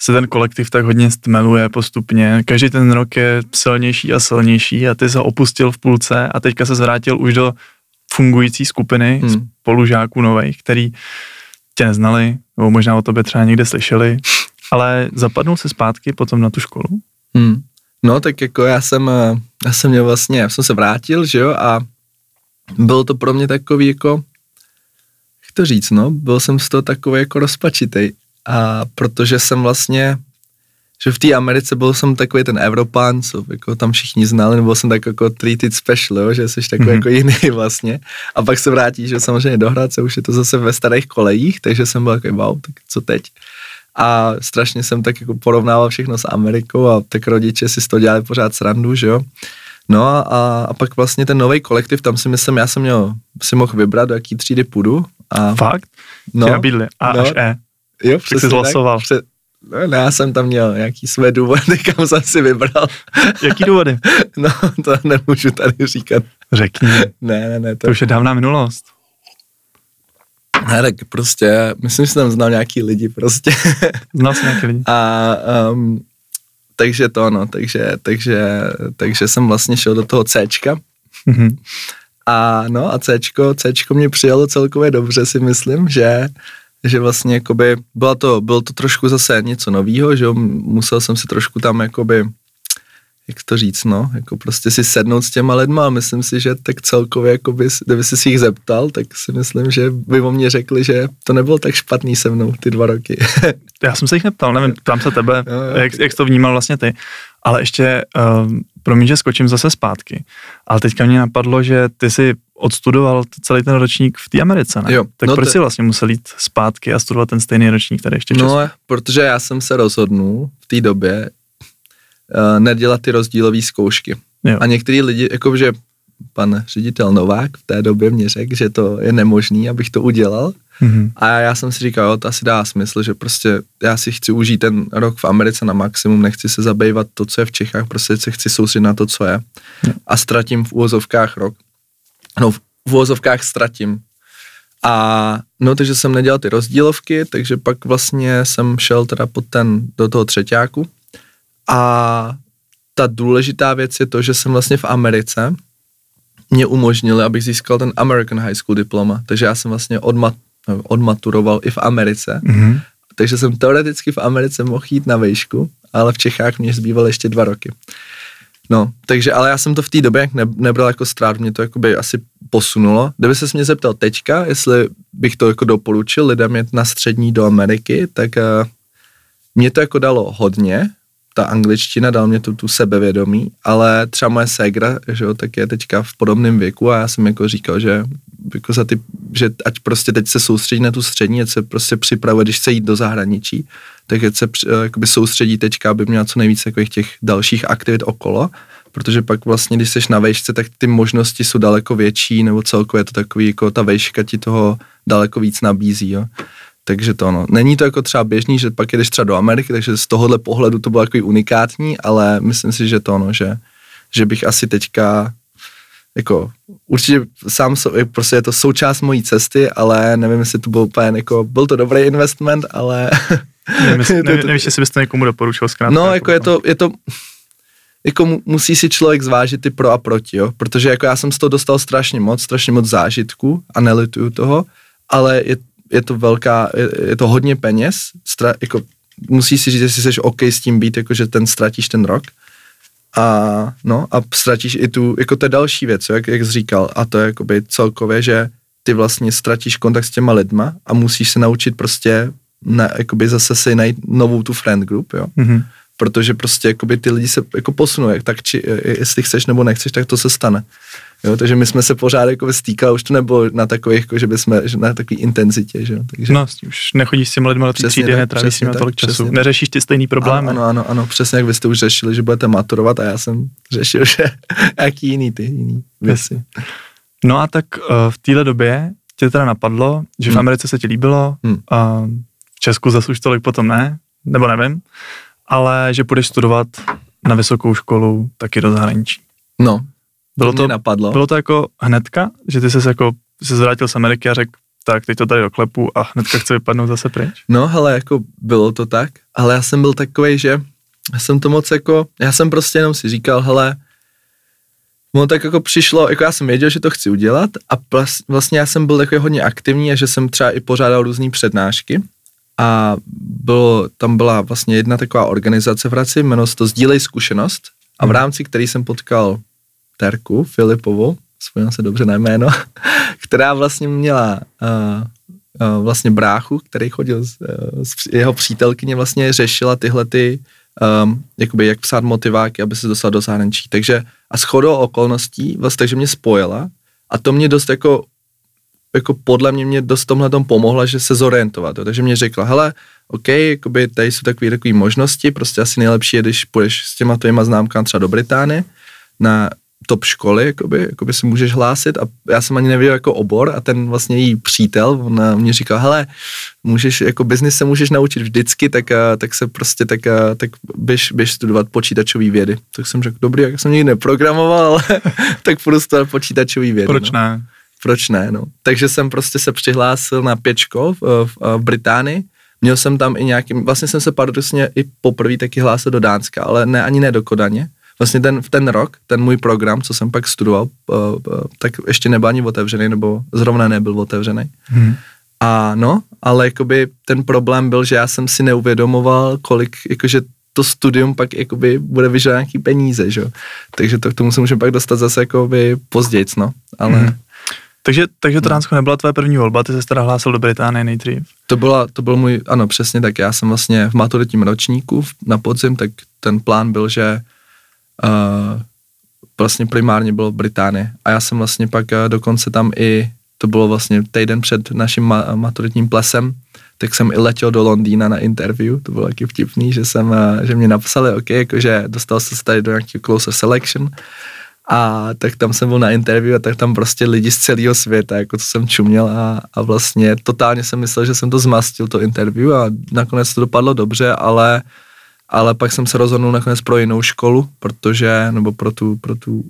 Speaker 2: se ten kolektiv tak hodně stmeluje postupně. Každý ten rok je silnější a silnější a ty se opustil v půlce a teďka se zvrátil už do fungující skupiny hmm. spolužáků nových, který tě neznali, nebo možná o tobě třeba někde slyšeli, ale zapadnul se zpátky potom na tu školu?
Speaker 1: Hmm. No tak jako já jsem, eh, já jsem měl vlastně, já jsem se vrátil, že jo, a bylo to pro mě takový jako, jak to říct, no, byl jsem z toho takový jako rozpačitej, a protože jsem vlastně, že v té Americe byl jsem takový ten Evropán, co jako tam všichni znali, nebo jsem tak jako treated special, jo, že jsi takový mm-hmm. jako jiný (laughs) vlastně. A pak se vrátíš, že samozřejmě do Hradce, už je to zase ve starých kolejích, takže jsem byl takový wow, tak co teď? A strašně jsem tak jako porovnával všechno s Amerikou a tak rodiče si z toho dělali pořád srandu, že jo. No a, a pak vlastně ten nový kolektiv, tam si myslím, já jsem měl, si mohl vybrat, do jaký třídy půjdu. A,
Speaker 2: Fakt? No, nabídli A no, až E.
Speaker 1: Jo, přesně
Speaker 2: jsi zhlasoval. Tak, před,
Speaker 1: no, já jsem tam měl nějaký své důvody, (laughs) kam jsem si vybral. (laughs)
Speaker 2: Jaký důvody?
Speaker 1: No, to nemůžu tady říkat.
Speaker 2: Řekni.
Speaker 1: Ne, ne, ne.
Speaker 2: To, to už je dávná minulost.
Speaker 1: Ne, tak prostě, myslím, že jsem tam znal nějaký lidi prostě. (laughs)
Speaker 2: Znal jsem nějaký lidi.
Speaker 1: A um, takže to, no, takže, takže, takže jsem vlastně šel do toho Cčka. Mm-hmm. A no a Cčko, Cčko mě přijalo celkově dobře, si myslím, že že vlastně jakoby bylo to, bylo to trošku zase něco novýho, že jo, musel jsem si trošku tam jakoby, jak to říct, no, jako prostě si sednout s těma lidma a myslím si, že tak celkově, jakoby, kdyby si jich zeptal, tak si myslím, že by o mě řekli, že to nebylo tak špatný se mnou ty dva roky. (laughs)
Speaker 2: Já jsem se jich neptal, nevím, tam se tebe, jo. Jak, jak to vnímal vlastně ty, ale ještě, um, promiň, že skočím zase zpátky, ale teďka mě napadlo, že ty si odstudoval celý ten ročník v té Americe, ne?
Speaker 1: Jo,
Speaker 2: tak no proč te... si vlastně musel jít zpátky a studovat ten stejný ročník tady ještě v
Speaker 1: No, protože já jsem se rozhodnul v té době, nedělat ty rozdílové zkoušky. Jo. A některý lidi, jakože pan ředitel Novák v té době mě řekl, že to je nemožný, abych to udělal. Mm-hmm. A já jsem si říkal, jo, to asi dá smysl, že prostě já si chci užít ten rok v Americe na maximum, nechci se zabývat to, co je v Čechách, prostě se chci soustředit na to, co je. A ztratím v úvozovkách rok. No, v úvozovkách ztratím. A no, takže jsem nedělal ty rozdílovky, takže pak vlastně jsem šel teda pod ten, do toho třetíku. A ta důležitá věc je to, že jsem vlastně v Americe, mě umožnili, abych získal ten American High School diploma, takže já jsem vlastně odmat, odmaturoval i v Americe, mm-hmm. takže jsem teoreticky v Americe mohl jít na vejšku, ale v Čechách mě zbývaly ještě dva roky. No, takže, ale já jsem to v té době ne, nebral jako strát, mě to jakoby asi posunulo. Kdyby se mě zeptal teďka, jestli bych to jako doporučil lidem jet na střední do Ameriky, tak uh, mě to jako dalo hodně, ta angličtina, dal mě tu, tu sebevědomí, ale třeba moje ségra, že jo, tak je teďka v podobném věku a já jsem jako říkal, že jako za ty, že ať prostě teď se soustředí na tu střední, ať se prostě připravuje, když chce jít do zahraničí, tak ať se eh, jakoby soustředí teďka, aby měla co nejvíce jako těch dalších aktivit okolo, protože pak vlastně, když jsi na vejšce, tak ty možnosti jsou daleko větší, nebo celkově je to takový, jako ta vejška ti toho daleko víc nabízí, jo. Takže to no. Není to jako třeba běžný, že pak jedeš třeba do Ameriky, takže z tohohle pohledu to bylo takový unikátní, ale myslím si, že to no, že, že bych asi teďka jako určitě sám so, prostě je to součást mojí cesty, ale nevím, jestli to byl úplně jako, byl to dobrý investment, ale... (laughs)
Speaker 2: Nevím, nevíš, jestli byste někomu doporučil zkrátka.
Speaker 1: No, jako je to, je to, jako musí si člověk zvážit ty pro a proti, jo, protože jako já jsem z toho dostal strašně moc, strašně moc zážitku a nelituju toho, ale je, je to velká, je, je to hodně peněz, stra, jako musíš si říct, jestli jsi OK s tím být, jako že ten ztratíš ten rok a no a ztratíš i tu, jako to je další věc, jak, jak jsi říkal a to je jakoby celkově, že ty vlastně ztratíš kontakt s těma lidma a musíš se naučit prostě na, jakoby zase si najít novou tu friend group, jo. Mm-hmm. Protože prostě jakoby ty lidi se jako posunou, jak tak či, jestli chceš nebo nechceš, tak to se stane. Jo, takže my jsme se pořád jako stýkali, už to nebylo na takových, jako, že bychom, že na takový intenzitě, že Takže...
Speaker 2: No, už nechodíš s těmi lidmi do té třídy, netrávíš s nimi tolik času, tak. neřešíš ty stejný problémy.
Speaker 1: Ano, ano, ano, přesně jak vy jste už řešili, že budete maturovat a já jsem řešil, (laughs) že jaký jiný ty jiný věci.
Speaker 2: No a tak uh, v téhle době tě teda napadlo, že hmm. v Americe se ti líbilo, hmm. uh, v Česku zase už tolik potom ne, nebo nevím, ale že půjdeš studovat na vysokou školu taky do zahraničí.
Speaker 1: No, bylo to, napadlo.
Speaker 2: Bylo to jako hnedka, že ty jsi jako se zvrátil z Ameriky a řekl, tak teď to tady doklepu a hnedka chce vypadnout zase pryč?
Speaker 1: No, hele, jako bylo to tak, ale já jsem byl takový, že já jsem to moc jako, já jsem prostě jenom si říkal, hele, No tak jako přišlo, jako já jsem věděl, že to chci udělat a vlastně já jsem byl takový hodně aktivní a že jsem třeba i pořádal různé přednášky a bylo, tam byla vlastně jedna taková organizace v Hradci, jmenovalo se to Sdílej zkušenost a v hmm. rámci který jsem potkal Terku Filipovou, vzpomínám se dobře na jméno, (laughs) která vlastně měla uh, uh, vlastně bráchu, který chodil s, uh, s jeho přítelkyně vlastně řešila tyhle ty um, jakoby jak psát motiváky, aby se dostal do zahraničí. Takže a shodou okolností vlastně takže mě spojila a to mě dost jako jako podle mě mě dost tomhle tom pomohla, že se zorientovat. Jo. Takže mě řekla, hele, OK, jakoby tady jsou takové takové možnosti, prostě asi nejlepší je, když půjdeš s těma tvýma známkami třeba do Británie na top školy, jakoby, jakoby se můžeš hlásit a já jsem ani nevěděl jako obor a ten vlastně její přítel, on mě říkal, hele, můžeš, jako biznis se můžeš naučit vždycky, tak, tak se prostě, tak, tak běž, běž studovat počítačové vědy. Tak jsem řekl, dobrý, jak jsem nikdy neprogramoval, ale (laughs) tak půjdu studovat počítačové vědy.
Speaker 2: Proč
Speaker 1: no.
Speaker 2: ne?
Speaker 1: Proč ne, no. Takže jsem prostě se přihlásil na pět škol v, v, v Británii, Měl jsem tam i nějaký, vlastně jsem se paradoxně i poprvé taky hlásil do Dánska, ale ne ani ne do Kodaně vlastně ten, ten rok, ten můj program, co jsem pak studoval, uh, uh, tak ještě nebyl ani otevřený, nebo zrovna nebyl otevřený. Hmm. A no, ale jakoby ten problém byl, že já jsem si neuvědomoval, kolik, jakože to studium pak jakoby bude vyžadovat nějaký peníze, že Takže to k tomu se můžeme pak dostat zase jakoby později, no, ale... Hmm.
Speaker 2: Takže, takže to Dánsko nebyla tvoje první volba, ty se teda hlásil do Británie nejdřív.
Speaker 1: To, byla, to byl můj, ano přesně tak, já jsem vlastně v maturitním ročníku na podzim, tak ten plán byl, že uh, vlastně primárně bylo Británie. A já jsem vlastně pak uh, dokonce tam i, to bylo vlastně týden před naším ma- maturitním plesem, tak jsem i letěl do Londýna na interview, to bylo taky vtipný, že jsem, že mě napsali, OK, jakože dostal se tady do nějakého closer selection, a tak tam jsem byl na interview a tak tam prostě lidi z celého světa, jako co jsem čuměl a, a vlastně totálně jsem myslel, že jsem to zmastil, to interview a nakonec to dopadlo dobře, ale, ale pak jsem se rozhodnul nakonec pro jinou školu, protože, nebo pro tu, pro tu,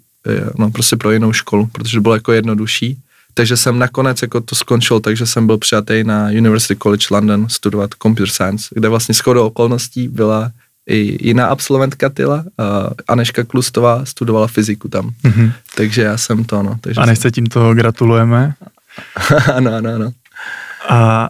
Speaker 1: no prostě pro jinou školu, protože to bylo jako jednodušší. Takže jsem nakonec jako to skončil, takže jsem byl přijatý na University College London studovat computer science, kde vlastně shodou okolností byla i jiná absolventka Tyla, uh, Aneška Klustová, studovala fyziku tam. Mm-hmm. Takže já jsem to, no. Takže
Speaker 2: Anešce tímto gratulujeme. (laughs)
Speaker 1: ano, ano, ano.
Speaker 2: A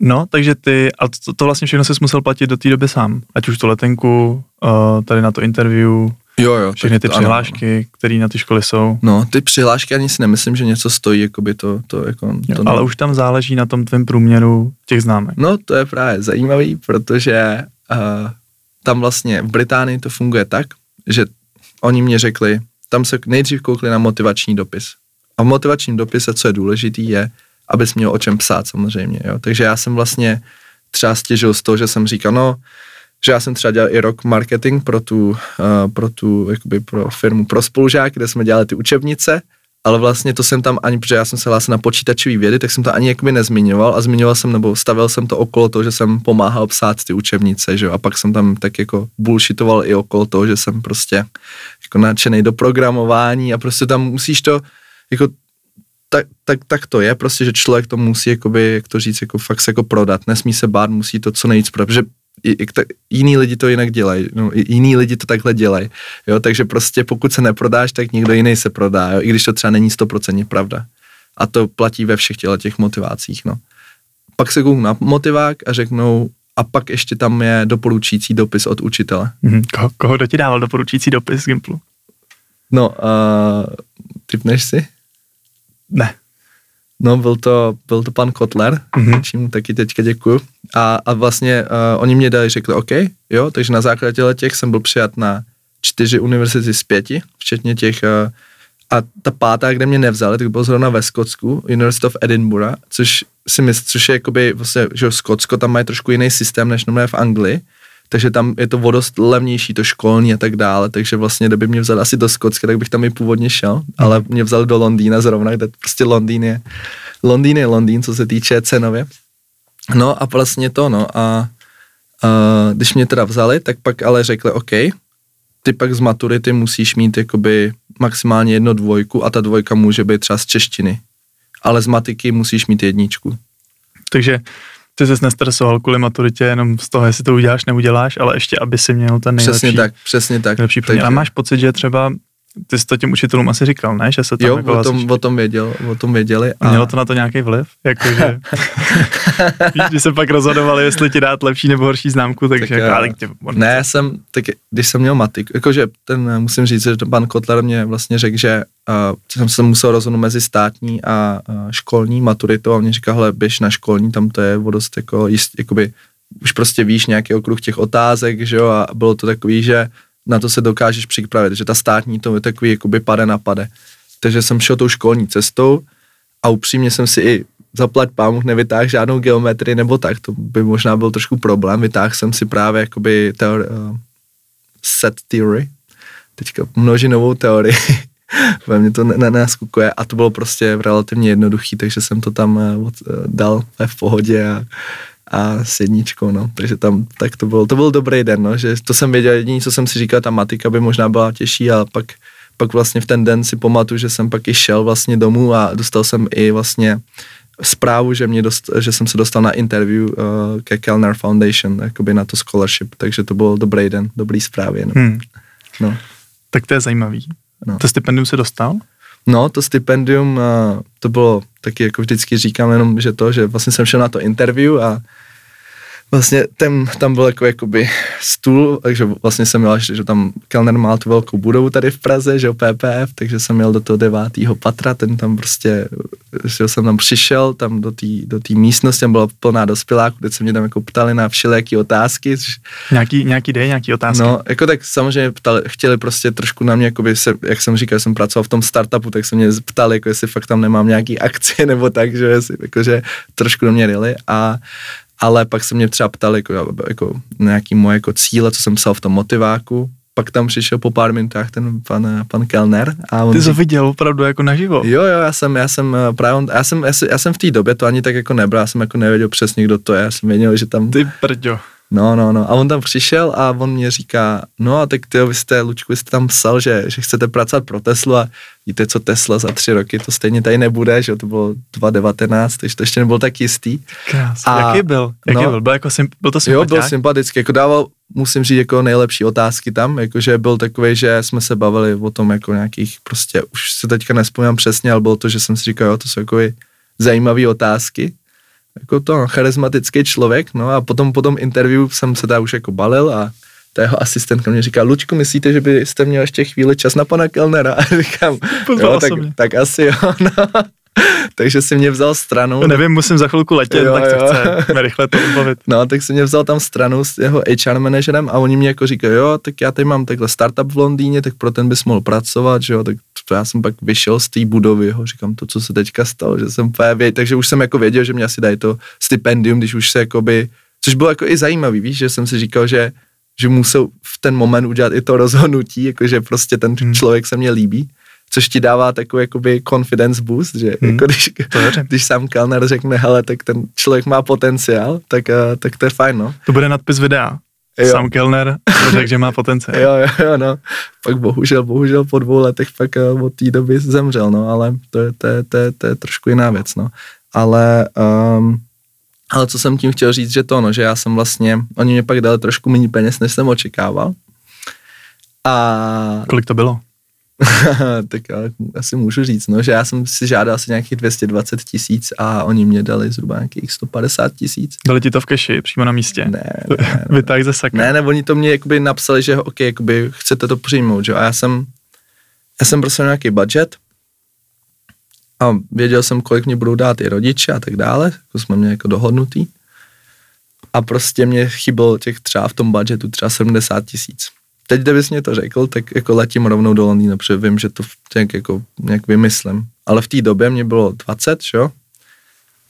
Speaker 2: no, takže ty, a to, to vlastně všechno jsi musel platit do té doby sám. Ať už tu letenku, uh, tady na to interview,
Speaker 1: Jo, jo.
Speaker 2: Všechny ty přihlášky, které na ty školy jsou.
Speaker 1: No, ty přihlášky ani si nemyslím, že něco stojí, jako by to, to jako...
Speaker 2: Jo,
Speaker 1: to
Speaker 2: ale už tam záleží na tom tvém průměru těch známek.
Speaker 1: No, to je právě zajímavý, protože uh, tam vlastně v Británii to funguje tak, že oni mě řekli, tam se nejdřív koukli na motivační dopis. A v motivačním dopise, co je důležitý, je, abys měl o čem psát samozřejmě. Jo? Takže já jsem vlastně třeba stěžil z toho, že jsem říkal, no, že já jsem třeba dělal i rok marketing pro tu, uh, pro tu jakoby pro firmu pro spolužáky, kde jsme dělali ty učebnice ale vlastně to jsem tam ani, protože já jsem se hlásil na počítačové vědy, tak jsem to ani jakoby nezmiňoval a zmiňoval jsem, nebo stavil jsem to okolo toho, že jsem pomáhal psát ty učebnice, že jo, a pak jsem tam tak jako bullshitoval i okolo toho, že jsem prostě jako nadšený do programování a prostě tam musíš to, jako tak, tak, tak to je prostě, že člověk to musí, jakoby, jak to říct, jako fakt se jako prodat, nesmí se bát, musí to co nejvíc prodat, protože jiný lidi to jinak dělají, no, jiný lidi to takhle dělají, jo, takže prostě pokud se neprodáš, tak někdo jiný se prodá, jo, i když to třeba není stoprocentně pravda. A to platí ve všech těle těch motivacích, no. Pak se kouknu na motivák a řeknou, a pak ještě tam je doporučující dopis od učitele.
Speaker 2: Mm-hmm. Koho, koho do ti dával doporučující dopis z Gimplu?
Speaker 1: No, uh, typneš si?
Speaker 2: Ne.
Speaker 1: No, byl to, byl to pan Kotler, mm-hmm. čím taky teďka děkuju. A, a vlastně uh, oni mě dali, řekli, OK, jo, takže na základě těch jsem byl přijat na čtyři univerzity z pěti, včetně těch, uh, a ta pátá, kde mě nevzali, tak bylo zrovna ve Skotsku, University of Edinburgh, což si myslím, což je jakoby, vlastně, že Skotsko, tam mají trošku jiný systém, než normálně v Anglii, takže tam je to vodost levnější, to školní a tak dále, takže vlastně, kdyby mě vzali asi do Skotska, tak bych tam i původně šel, ale mě vzali do Londýna zrovna, kde prostě Londýn je, Londýn je Londýn, co se týče cenově. No a vlastně to, no a, a když mě teda vzali, tak pak ale řekli, OK, ty pak z maturity musíš mít jakoby maximálně jedno dvojku a ta dvojka může být třeba z češtiny, ale z matiky musíš mít jedničku.
Speaker 2: Takže ty jsi nestresoval kvůli maturitě jenom z toho, jestli to uděláš, neuděláš, ale ještě, aby si měl ten nejlepší.
Speaker 1: Přesně tak, přesně tak.
Speaker 2: Nejlepší Takže... A máš pocit, že třeba ty jsi to těm učitelům asi říkal, ne? Že se tam
Speaker 1: jo,
Speaker 2: jako
Speaker 1: o tom, o tom, věděl, o tom věděli.
Speaker 2: A... Mělo to na to nějaký vliv? Jakože, (laughs) víš, když se pak rozhodovali, jestli ti dát lepší nebo horší známku, takže tak, jako, ale tě,
Speaker 1: Ne, já jsem, tak když jsem měl matik, jakože ten, musím říct, že pan Kotler mě vlastně řekl, že uh, jsem se musel rozhodnout mezi státní a uh, školní maturitou a on mě říkal, hele, běž na školní, tam to je vodost jako jist, jakoby, už prostě víš nějaký okruh těch otázek, že jo, a bylo to takový, že na to se dokážeš připravit, že ta státní to je takový jakoby pade na pade. Takže jsem šel tou školní cestou a upřímně jsem si i zaplať pámu nevytáhl žádnou geometrii nebo tak, to by možná byl trošku problém, vytáhl jsem si právě jakoby teori, uh, set theory, teďka množinovou teorii, (laughs) ve mně to naskukuje a to bylo prostě relativně jednoduchý, takže jsem to tam uh, dal v pohodě a a s jedničkou, no. Takže tam, tak to bylo, to byl dobrý den, no, že to jsem věděl, jediný, co jsem si říkal, ta matika by možná byla těžší, ale pak, pak vlastně v ten den si pamatuju, že jsem pak i šel vlastně domů a dostal jsem i vlastně zprávu, že, mě dost, že jsem se dostal na interview uh, ke Kellner Foundation, jakoby na to scholarship, takže to byl dobrý den, dobrý zprávy. No. Hmm. no.
Speaker 2: Tak to je zajímavý. No. To stipendium se dostal?
Speaker 1: No, to stipendium, uh, to bylo taky, jako vždycky říkám jenom, že to, že vlastně jsem šel na to interview a vlastně ten, tam byl jako jakoby stůl, takže vlastně jsem měl, že tam Kellner má tu velkou budovu tady v Praze, že jo, PPF, takže jsem měl do toho devátého patra, ten tam prostě, že jsem tam přišel, tam do té do tý místnosti, tam byla plná dospěláků, kde se mě tam jako ptali na všelijaké otázky.
Speaker 2: Nějaký, nějaký dej, nějaký otázky?
Speaker 1: No, jako tak samozřejmě ptali, chtěli prostě trošku na mě, jakoby se, jak jsem říkal, jsem pracoval v tom startupu, tak se mě ptali, jako jestli fakt tam nemám nějaký akcie nebo tak, že, jestli, jakože trošku do mě ryli a ale pak se mě třeba ptali jako, jako nějaký moje jako cíle, co jsem psal v tom motiváku, pak tam přišel po pár minutách ten pan, pan Kellner.
Speaker 2: A on Ty jsi viděl opravdu jako naživo?
Speaker 1: Jo, jo, já jsem, já jsem eh, právě, já jsem, já jsem, já jsem v té době to ani tak jako nebral, já jsem jako nevěděl přesně, kdo to je, já jsem věděl, že tam...
Speaker 2: Ty prďo.
Speaker 1: No, no, no. A on tam přišel a on mě říká, no a tak ty, vy jste, Lučku, vy jste tam psal, že, že chcete pracovat pro Teslu a víte, co Tesla za tři roky, to stejně tady nebude, že to bylo 2019, takže to ještě nebyl tak jistý.
Speaker 2: Krás. A, Jaký byl? Jaký no, byl? Byl, jako symp- byl to
Speaker 1: sympatiák? Jo, byl sympatický, jako dával, musím říct, jako nejlepší otázky tam, jakože byl takový, že jsme se bavili o tom jako nějakých, prostě už se teďka nespomínám přesně, ale bylo to, že jsem si říkal, jo, to jsou jako zajímavé otázky, jako to charismatický člověk, no a potom po tom interview jsem se tam už jako balil a ta jeho asistentka mě říká, Lučku, myslíte, že byste měl ještě chvíli čas na pana Kellnera? (laughs) A říkám, jo, tak, tak asi jo, (laughs) no. (laughs) Takže si mě vzal stranu.
Speaker 2: No, nevím, musím za chvilku letět, jo, tak to chce rychle to odbavit.
Speaker 1: No, tak si mě vzal tam stranu s jeho HR manažerem a oni mě jako říkají, jo, tak já tady mám takhle startup v Londýně, tak pro ten bys mohl pracovat, že jo, tak to já jsem pak vyšel z té budovy, ho, říkám to, co se teďka stalo, že jsem věděl, takže už jsem jako věděl, že mě asi dají to stipendium, když už se jakoby, což bylo jako i zajímavý, víš, že jsem si říkal, že, že musel v ten moment udělat i to rozhodnutí, jakože prostě ten hmm. člověk se mě líbí, což ti dává takový jakoby confidence boost, že hmm. jako když, když sám Kellner řekne, hele, tak ten člověk má potenciál, tak, uh, tak to je fajn, no.
Speaker 2: To bude nadpis videa. Jo. Sam Kellner řekl, že má potenciál.
Speaker 1: jo, jo, jo, no. Pak bohužel, bohužel po dvou letech pak uh, od té doby zemřel, no, ale to je, to, je, to, je, to je trošku jiná věc, no. Ale, um, ale co jsem tím chtěl říct, že to, no, že já jsem vlastně, oni mě pak dali trošku méně peněz, než jsem očekával. A...
Speaker 2: Kolik to bylo? (laughs)
Speaker 1: tak já asi můžu říct, no, že já jsem si žádal asi nějakých 220 tisíc a oni mě dali zhruba nějakých 150 tisíc.
Speaker 2: Dali ti to v keši, přímo na místě?
Speaker 1: Ne, ne, (laughs) ne.
Speaker 2: Vytáh ze saka.
Speaker 1: Ne, ne, oni to mě jakoby napsali, že OK, jakoby chcete to přijmout, že? A já jsem, já jsem prostě nějaký budget a věděl jsem, kolik mě budou dát i rodiče a tak dále, jako jsme měli jako dohodnutý. A prostě mě chybělo těch třeba v tom budgetu třeba 70 tisíc teď, kdybys mě to řekl, tak jako letím rovnou do Londýna, protože vím, že to nějak, jako, nějak vymyslím. Ale v té době mě bylo 20, jo?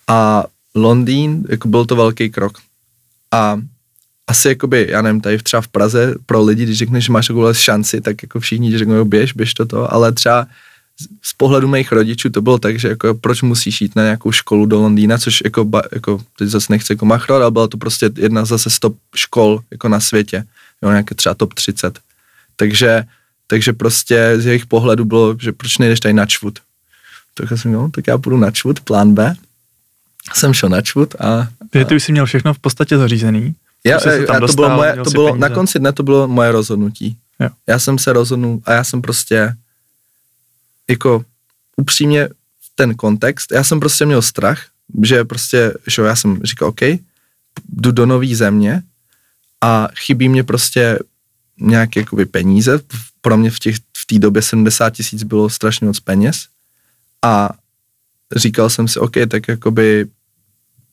Speaker 1: A Londýn, jako byl to velký krok. A asi jakoby, já nevím, tady třeba v Praze pro lidi, když řekneš, že máš takovou šanci, tak jako všichni ti řeknou, běž, běž to to, ale třeba z pohledu mých rodičů to bylo tak, že jako proč musíš jít na nějakou školu do Londýna, což jako, jako teď zase nechci jako machrovat, ale byla to prostě jedna zase stop škol jako na světě jo, nějaké třeba top 30. Takže, takže prostě z jejich pohledu bylo, že proč nejdeš tady na čvut. Tak jsem no, tak já půjdu na čvut, plán B. Jsem šel na čvut a...
Speaker 2: Ty, ty už jsi měl všechno v podstatě zařízený?
Speaker 1: Já, já, to bylo moje, to bylo, na konci dne to bylo moje rozhodnutí. Jo. Já jsem se rozhodnul a já jsem prostě jako upřímně ten kontext, já jsem prostě měl strach, že prostě, že já jsem říkal, OK, jdu do nové země, a chybí mě prostě nějaké jakoby peníze. Pro mě v těch v té době 70 tisíc bylo strašně moc peněz a říkal jsem si, OK, tak jakoby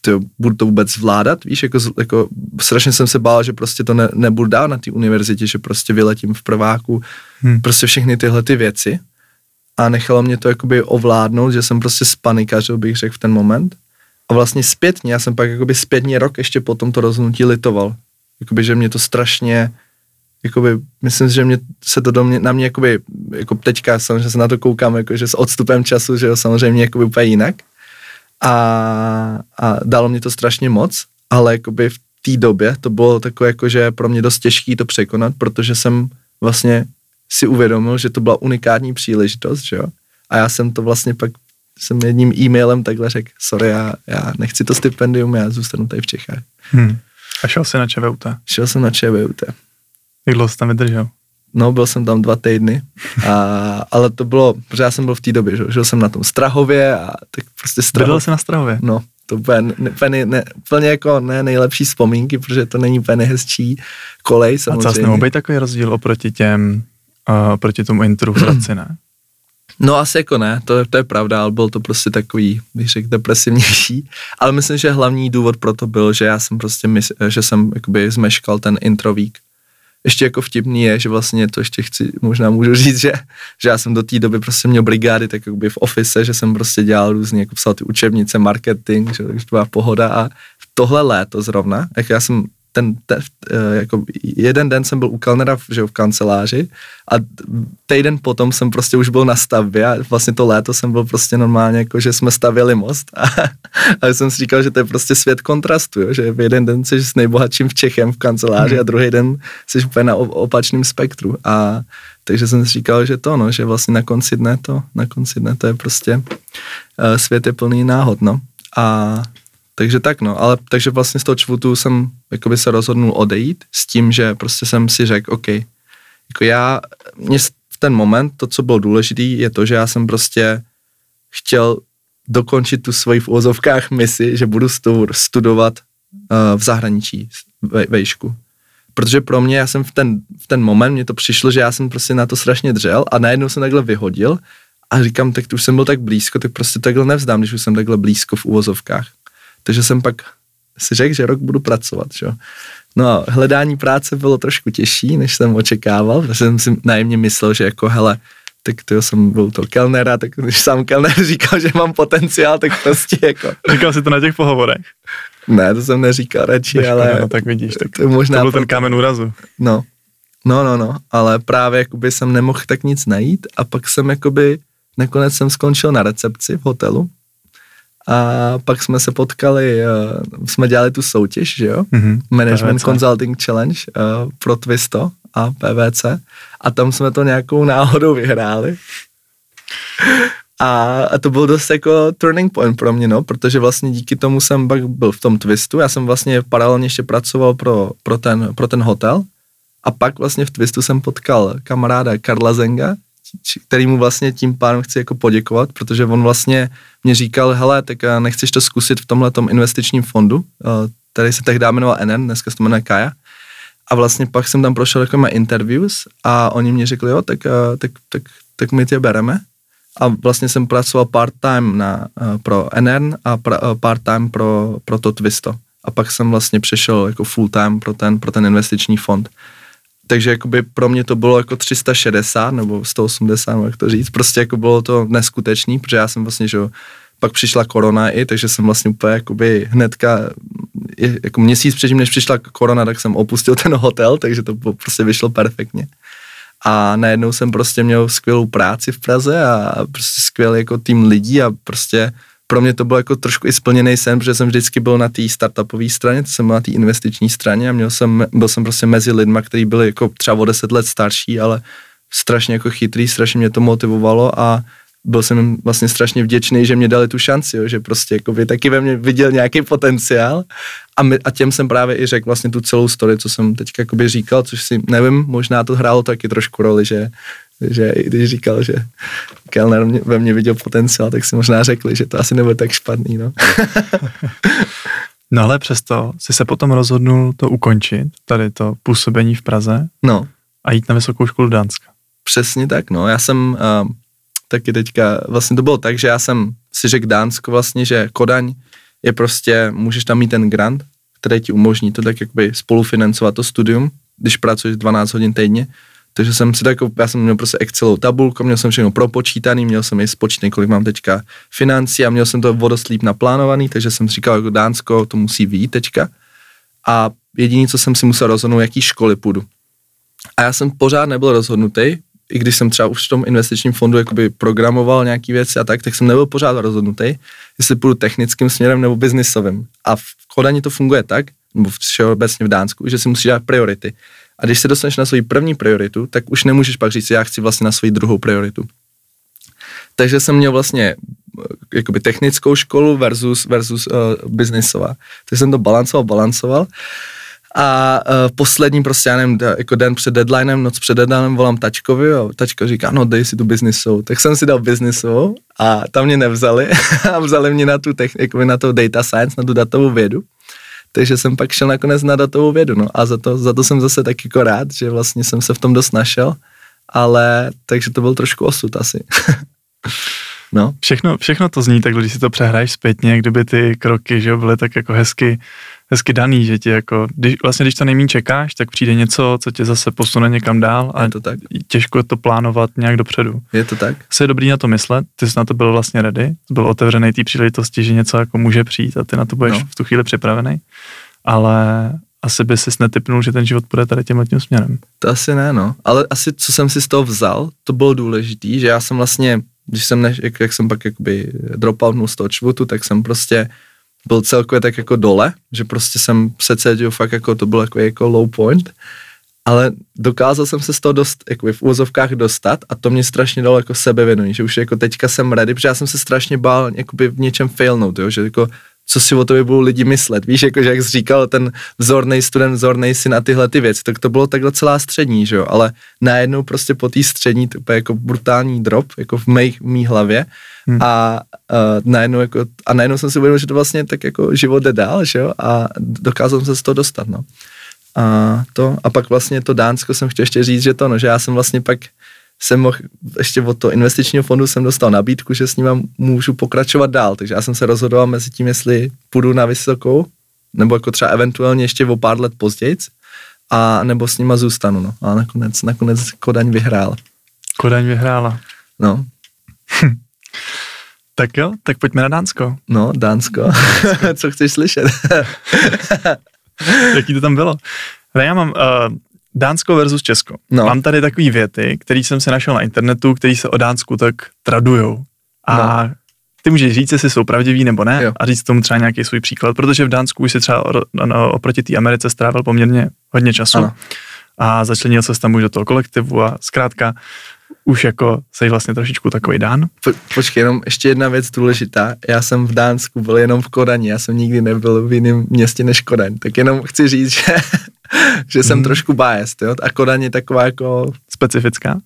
Speaker 1: to, budu to vůbec zvládat, víš, jako, jako strašně jsem se bál, že prostě to ne, nebudu dát na té univerzitě, že prostě vyletím v prváku, hmm. prostě všechny tyhle ty věci a nechalo mě to jakoby ovládnout, že jsem prostě spanikařil, bych řekl v ten moment. A vlastně zpětně, já jsem pak jakoby zpětně rok ještě po tomto rozhodnutí litoval, jakoby, že mě to strašně, jakoby, myslím že mě se to do mě, na mě, jakoby, jako teďka samozřejmě se na to koukám, jako, že s odstupem času, že jo, samozřejmě jakoby úplně jinak. A, a dalo mě to strašně moc, ale jakoby v té době to bylo takové, jako, že pro mě dost těžké to překonat, protože jsem vlastně si uvědomil, že to byla unikátní příležitost, že jo. A já jsem to vlastně pak jsem jedním e-mailem takhle řekl, sorry, já, já nechci to stipendium, já zůstanu tady v Čechách. Hmm.
Speaker 2: A šel jsi na ČVUT?
Speaker 1: Šel jsem na ČVUT.
Speaker 2: Jak dlouho jsi tam vydržel?
Speaker 1: No, byl jsem tam dva týdny, a, ale to bylo, protože já jsem byl v té době, že žil jsem na tom Strahově a tak prostě
Speaker 2: Strahově. Bydlel jsi na Strahově?
Speaker 1: No, to úplně, ne, úplně, ne, úplně jako ne nejlepší vzpomínky, protože to není úplně nejhezčí kolej samozřejmě. A co
Speaker 2: být takový rozdíl oproti těm, uh, proti tomu intru v Hradci, ne?
Speaker 1: No asi jako ne, to, to je pravda, ale byl to prostě takový, bych řekl, depresivnější. (laughs) Ale myslím, že hlavní důvod pro to byl, že já jsem prostě, že jsem jakoby zmeškal ten intro week. Ještě jako vtipný je, že vlastně to ještě chci, možná můžu říct, že, že já jsem do té doby prostě měl brigády tak jakoby v office, že jsem prostě dělal různě, jako psal ty učebnice, marketing, že to byla pohoda a tohle léto zrovna, jak já jsem ten, ten jako jeden den jsem byl u Kalnera že v kanceláři a týden potom jsem prostě už byl na stavbě a vlastně to léto jsem byl prostě normálně jako, že jsme stavěli most a, (laughs) a jsem si říkal, že to je prostě svět kontrastu, jo? že v jeden den jsi s nejbohatším v Čechem v kanceláři hmm. a druhý den jsi úplně na opačném spektru a takže jsem si říkal, že to, no, že vlastně na konci dne to, na konci dne to je prostě, uh, svět je plný náhod, no. A takže tak, no, ale takže vlastně z toho čvutu jsem jakoby se rozhodnul odejít s tím, že prostě jsem si řekl, OK, jako já, mě v ten moment, to, co bylo důležité, je to, že já jsem prostě chtěl dokončit tu svoji v úvozovkách misi, že budu studovat uh, v zahraničí ve, vejšku protože pro mě, já jsem v ten, v ten moment, mně to přišlo, že já jsem prostě na to strašně dřel a najednou jsem takhle vyhodil a říkám, tak už jsem byl tak blízko, tak prostě takhle nevzdám, když už jsem takhle blízko v uvozovkách. Takže jsem pak si řekl, že rok budu pracovat, že? No a hledání práce bylo trošku těžší, než jsem očekával, protože jsem si najemně myslel, že jako hele, tak to jsem byl to kelnera, tak když sám kelner říkal, že mám potenciál, tak prostě jako... (laughs)
Speaker 2: Říkal si to na těch pohovorech?
Speaker 1: Ne, to jsem neříkal radši, Neškoda, ale...
Speaker 2: No tak vidíš, tak to, možná to byl ten kámen úrazu.
Speaker 1: No, no, no, no, ale právě jakoby jsem nemohl tak nic najít a pak jsem jakoby, nakonec jsem skončil na recepci v hotelu a pak jsme se potkali, uh, jsme dělali tu soutěž, že jo, mm-hmm, Management PVC. Consulting Challenge uh, pro Twisto a PVC a tam jsme to nějakou náhodou vyhráli. A, a to byl dost jako turning point pro mě, no, protože vlastně díky tomu jsem pak byl v tom twistu, já jsem vlastně paralelně ještě pracoval pro, pro, ten, pro ten hotel a pak vlastně v twistu jsem potkal kamaráda Karla Zenga, který mu vlastně tím pádem chci jako poděkovat, protože on vlastně mě říkal, hele, tak nechceš to zkusit v tomhle investičním fondu, který se tehdy jmenoval NN, dneska se to jmenuje Kaja. A vlastně pak jsem tam prošel jako interviews a oni mě řekli, jo, tak, tak, tak, tak my tě bereme a vlastně jsem pracoval part-time na, pro NN a part-time pro, pro to Twisto. A pak jsem vlastně přešel jako full-time pro ten, pro ten investiční fond. Takže jakoby pro mě to bylo jako 360 nebo 180, nebo jak to říct. Prostě jako bylo to neskutečný, protože já jsem vlastně, že pak přišla korona i, takže jsem vlastně úplně jakoby hnedka, jako měsíc předtím, než přišla korona, tak jsem opustil ten hotel, takže to prostě vyšlo perfektně a najednou jsem prostě měl skvělou práci v Praze a prostě skvělý jako tým lidí a prostě pro mě to bylo jako trošku i splněný sen, protože jsem vždycky byl na té startupové straně, to jsem byl na té investiční straně a měl jsem, byl jsem prostě mezi lidma, kteří byli jako třeba o deset let starší, ale strašně jako chytrý, strašně mě to motivovalo a byl jsem vlastně strašně vděčný, že mě dali tu šanci, jo, že prostě jako by taky ve mně viděl nějaký potenciál a, my, a těm jsem právě i řekl vlastně tu celou story, co jsem teď jakoby říkal, což si nevím, možná to hrálo taky trošku roli, že že i když říkal, že Kellner mě, ve mně viděl potenciál, tak si možná řekli, že to asi nebude tak špatný, no. (laughs)
Speaker 2: no ale přesto jsi se potom rozhodnul to ukončit, tady to působení v Praze
Speaker 1: no.
Speaker 2: a jít na vysokou školu Dánska.
Speaker 1: Přesně tak, no. Já jsem uh, taky teďka, vlastně to bylo tak, že já jsem si řekl Dánsko vlastně, že Kodaň je prostě, můžeš tam mít ten grant, který ti umožní to tak jakoby spolufinancovat to studium, když pracuješ 12 hodin týdně. Takže jsem si tak, já jsem měl prostě Excelovou tabulku, měl jsem všechno propočítaný, měl jsem i spočítaný, kolik mám teďka financí a měl jsem to vodoslíp naplánovaný, takže jsem říkal, jako Dánsko to musí výjít teďka. A jediné, co jsem si musel rozhodnout, jaký školy půjdu. A já jsem pořád nebyl rozhodnutý, i když jsem třeba už v tom investičním fondu jakoby programoval nějaký věci a tak, tak jsem nebyl pořád rozhodnutý, jestli půjdu technickým směrem nebo biznisovým. A v Kodani to funguje tak, nebo všeobecně v Dánsku, že si musíš dát priority. A když se dostaneš na svoji první prioritu, tak už nemůžeš pak říct, já chci vlastně na svoji druhou prioritu. Takže jsem měl vlastně eh, jakoby technickou školu versus, versus uh, biznisová. Takže jsem to balancoval, balancoval a uh, poslední prostě, já nevím, jako den před deadlinem, noc před deadlinem volám tačkovi a tačka říká, no dej si tu biznisovou. Tak jsem si dal biznisovou a tam mě nevzali (laughs) a vzali mě na tu, jako na to data science, na tu datovou vědu. Takže jsem pak šel nakonec na datovou vědu, no a za to, za to jsem zase tak jako rád, že vlastně jsem se v tom dost našel, ale takže to byl trošku osud asi. (laughs)
Speaker 2: no. Všechno, všechno to zní tak, když si to přehraješ zpětně, kdyby ty kroky, že byly tak jako hezky hezky daný, že ti jako, když, vlastně když to nejméně čekáš, tak přijde něco, co tě zase posune někam dál a
Speaker 1: Je to tak.
Speaker 2: těžko je to plánovat nějak dopředu.
Speaker 1: Je to tak?
Speaker 2: Asi je dobrý na to myslet, ty jsi na to byl vlastně ready, byl otevřený té příležitosti, že něco jako může přijít a ty na to budeš
Speaker 1: No.
Speaker 2: v tu chvíli připravený, ale asi by si netypnul, že ten život půjde tady tím letním směrem.
Speaker 1: To asi ne, no. Ale asi, co jsem si z toho vzal, to bylo důležitý, že já jsem vlastně, když jsem, ne, jak, jak jsem pak jakoby dropoutnul z toho čvutu, tak jsem prostě byl celkově tak jako dole, že prostě jsem se cítil fakt jako, to bylo jako, jako low point, ale dokázal jsem se z toho dost, jako v úvozovkách dostat a to mě strašně dalo jako sebevědomí, že už jako teďka jsem ready, protože já jsem se strašně bál jakoby v něčem failnout, jo, že jako co si o tobě budou lidi myslet, víš, jako že jak jsi říkal ten vzorný student, vzorný syn a tyhle ty věci, tak to bylo takhle celá střední, že jo, ale najednou prostě po té střední, to je jako brutální drop, jako v mé, v mý hlavě
Speaker 2: Hmm.
Speaker 1: a, uh, najednou jako, a najednou jsem si uvědomil, že to vlastně tak jako život jde dál, že jo, a dokázal jsem se z toho dostat, no. A to, a pak vlastně to Dánsko jsem chtěl ještě říct, že to, no, že já jsem vlastně pak jsem mohl, ještě od toho investičního fondu jsem dostal nabídku, že s ním můžu pokračovat dál, takže já jsem se rozhodoval mezi tím, jestli půjdu na vysokou, nebo jako třeba eventuálně ještě o pár let později, a nebo s nima zůstanu, no. A nakonec, nakonec Kodaň vyhrál,
Speaker 2: Kodaň vyhrála.
Speaker 1: no.
Speaker 2: Tak jo, tak pojďme na Dánsko.
Speaker 1: No, Dánsko. (laughs) Co chceš slyšet? (laughs)
Speaker 2: Jaký to tam bylo? No já mám uh, Dánsko versus Česko.
Speaker 1: No.
Speaker 2: Mám tady takový věty, který jsem se našel na internetu, který se o Dánsku tak tradujou. A
Speaker 1: No.
Speaker 2: ty můžeš říct, jestli jsou pravdiví nebo ne
Speaker 1: Jo.
Speaker 2: a říct tomu třeba nějaký svůj příklad, protože v Dánsku už si třeba o- no, oproti té Americe strávil poměrně hodně času
Speaker 1: Ano.
Speaker 2: a začlenil se tam už do toho kolektivu a zkrátka už jako jsi vlastně trošičku takový Dán.
Speaker 1: Po, počkej, jenom ještě jedna věc důležitá. Já jsem v Dánsku byl jenom v Kodani, já jsem nikdy nebyl v jiném městě než Kodaň. Tak jenom chci říct, že, (laughs) že jsem
Speaker 2: Mhm.
Speaker 1: trošku biased, jo? A Kodaň je taková jako,
Speaker 2: Specifická.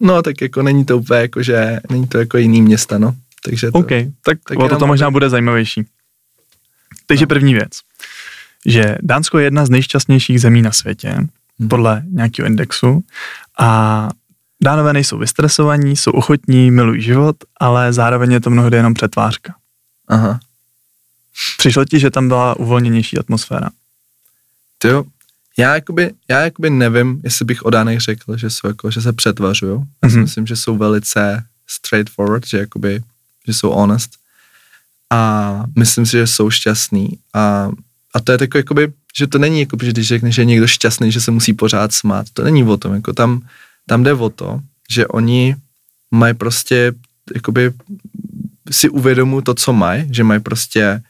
Speaker 1: no tak jako není to úplně jako, že není to jako jiný města, no. Takže to,
Speaker 2: OK, tak,
Speaker 1: tak
Speaker 2: o to, to možná bude zajímavější. Takže
Speaker 1: No.
Speaker 2: první věc, že Dánsko je jedna z nejšťastnějších zemí na světě,
Speaker 1: Mhm.
Speaker 2: podle nějakého indexu a Dánové nejsou vystresovaní, jsou ochotní, milují život, ale zároveň je to mnohdy jenom přetvářka.
Speaker 1: Aha.
Speaker 2: Přišlo ti, že tam byla uvolněnější atmosféra.
Speaker 1: To jo, já jakoby, já jakoby nevím, jestli bych o Dánech řekl, že jsou jako, že se přetvařují. Já si
Speaker 2: Mhm.
Speaker 1: myslím, že jsou velice straightforward, že jakoby, že jsou honest. A myslím si, že jsou šťastný. A, a to je takový, jakoby, že to není, jakoby, že když řekneš, že je někdo šťastný, že se musí pořád smát. To není o tom, jako tam, tam jde o to, že oni mají prostě, jakoby, si uvědomují to, co mají, že mají prostě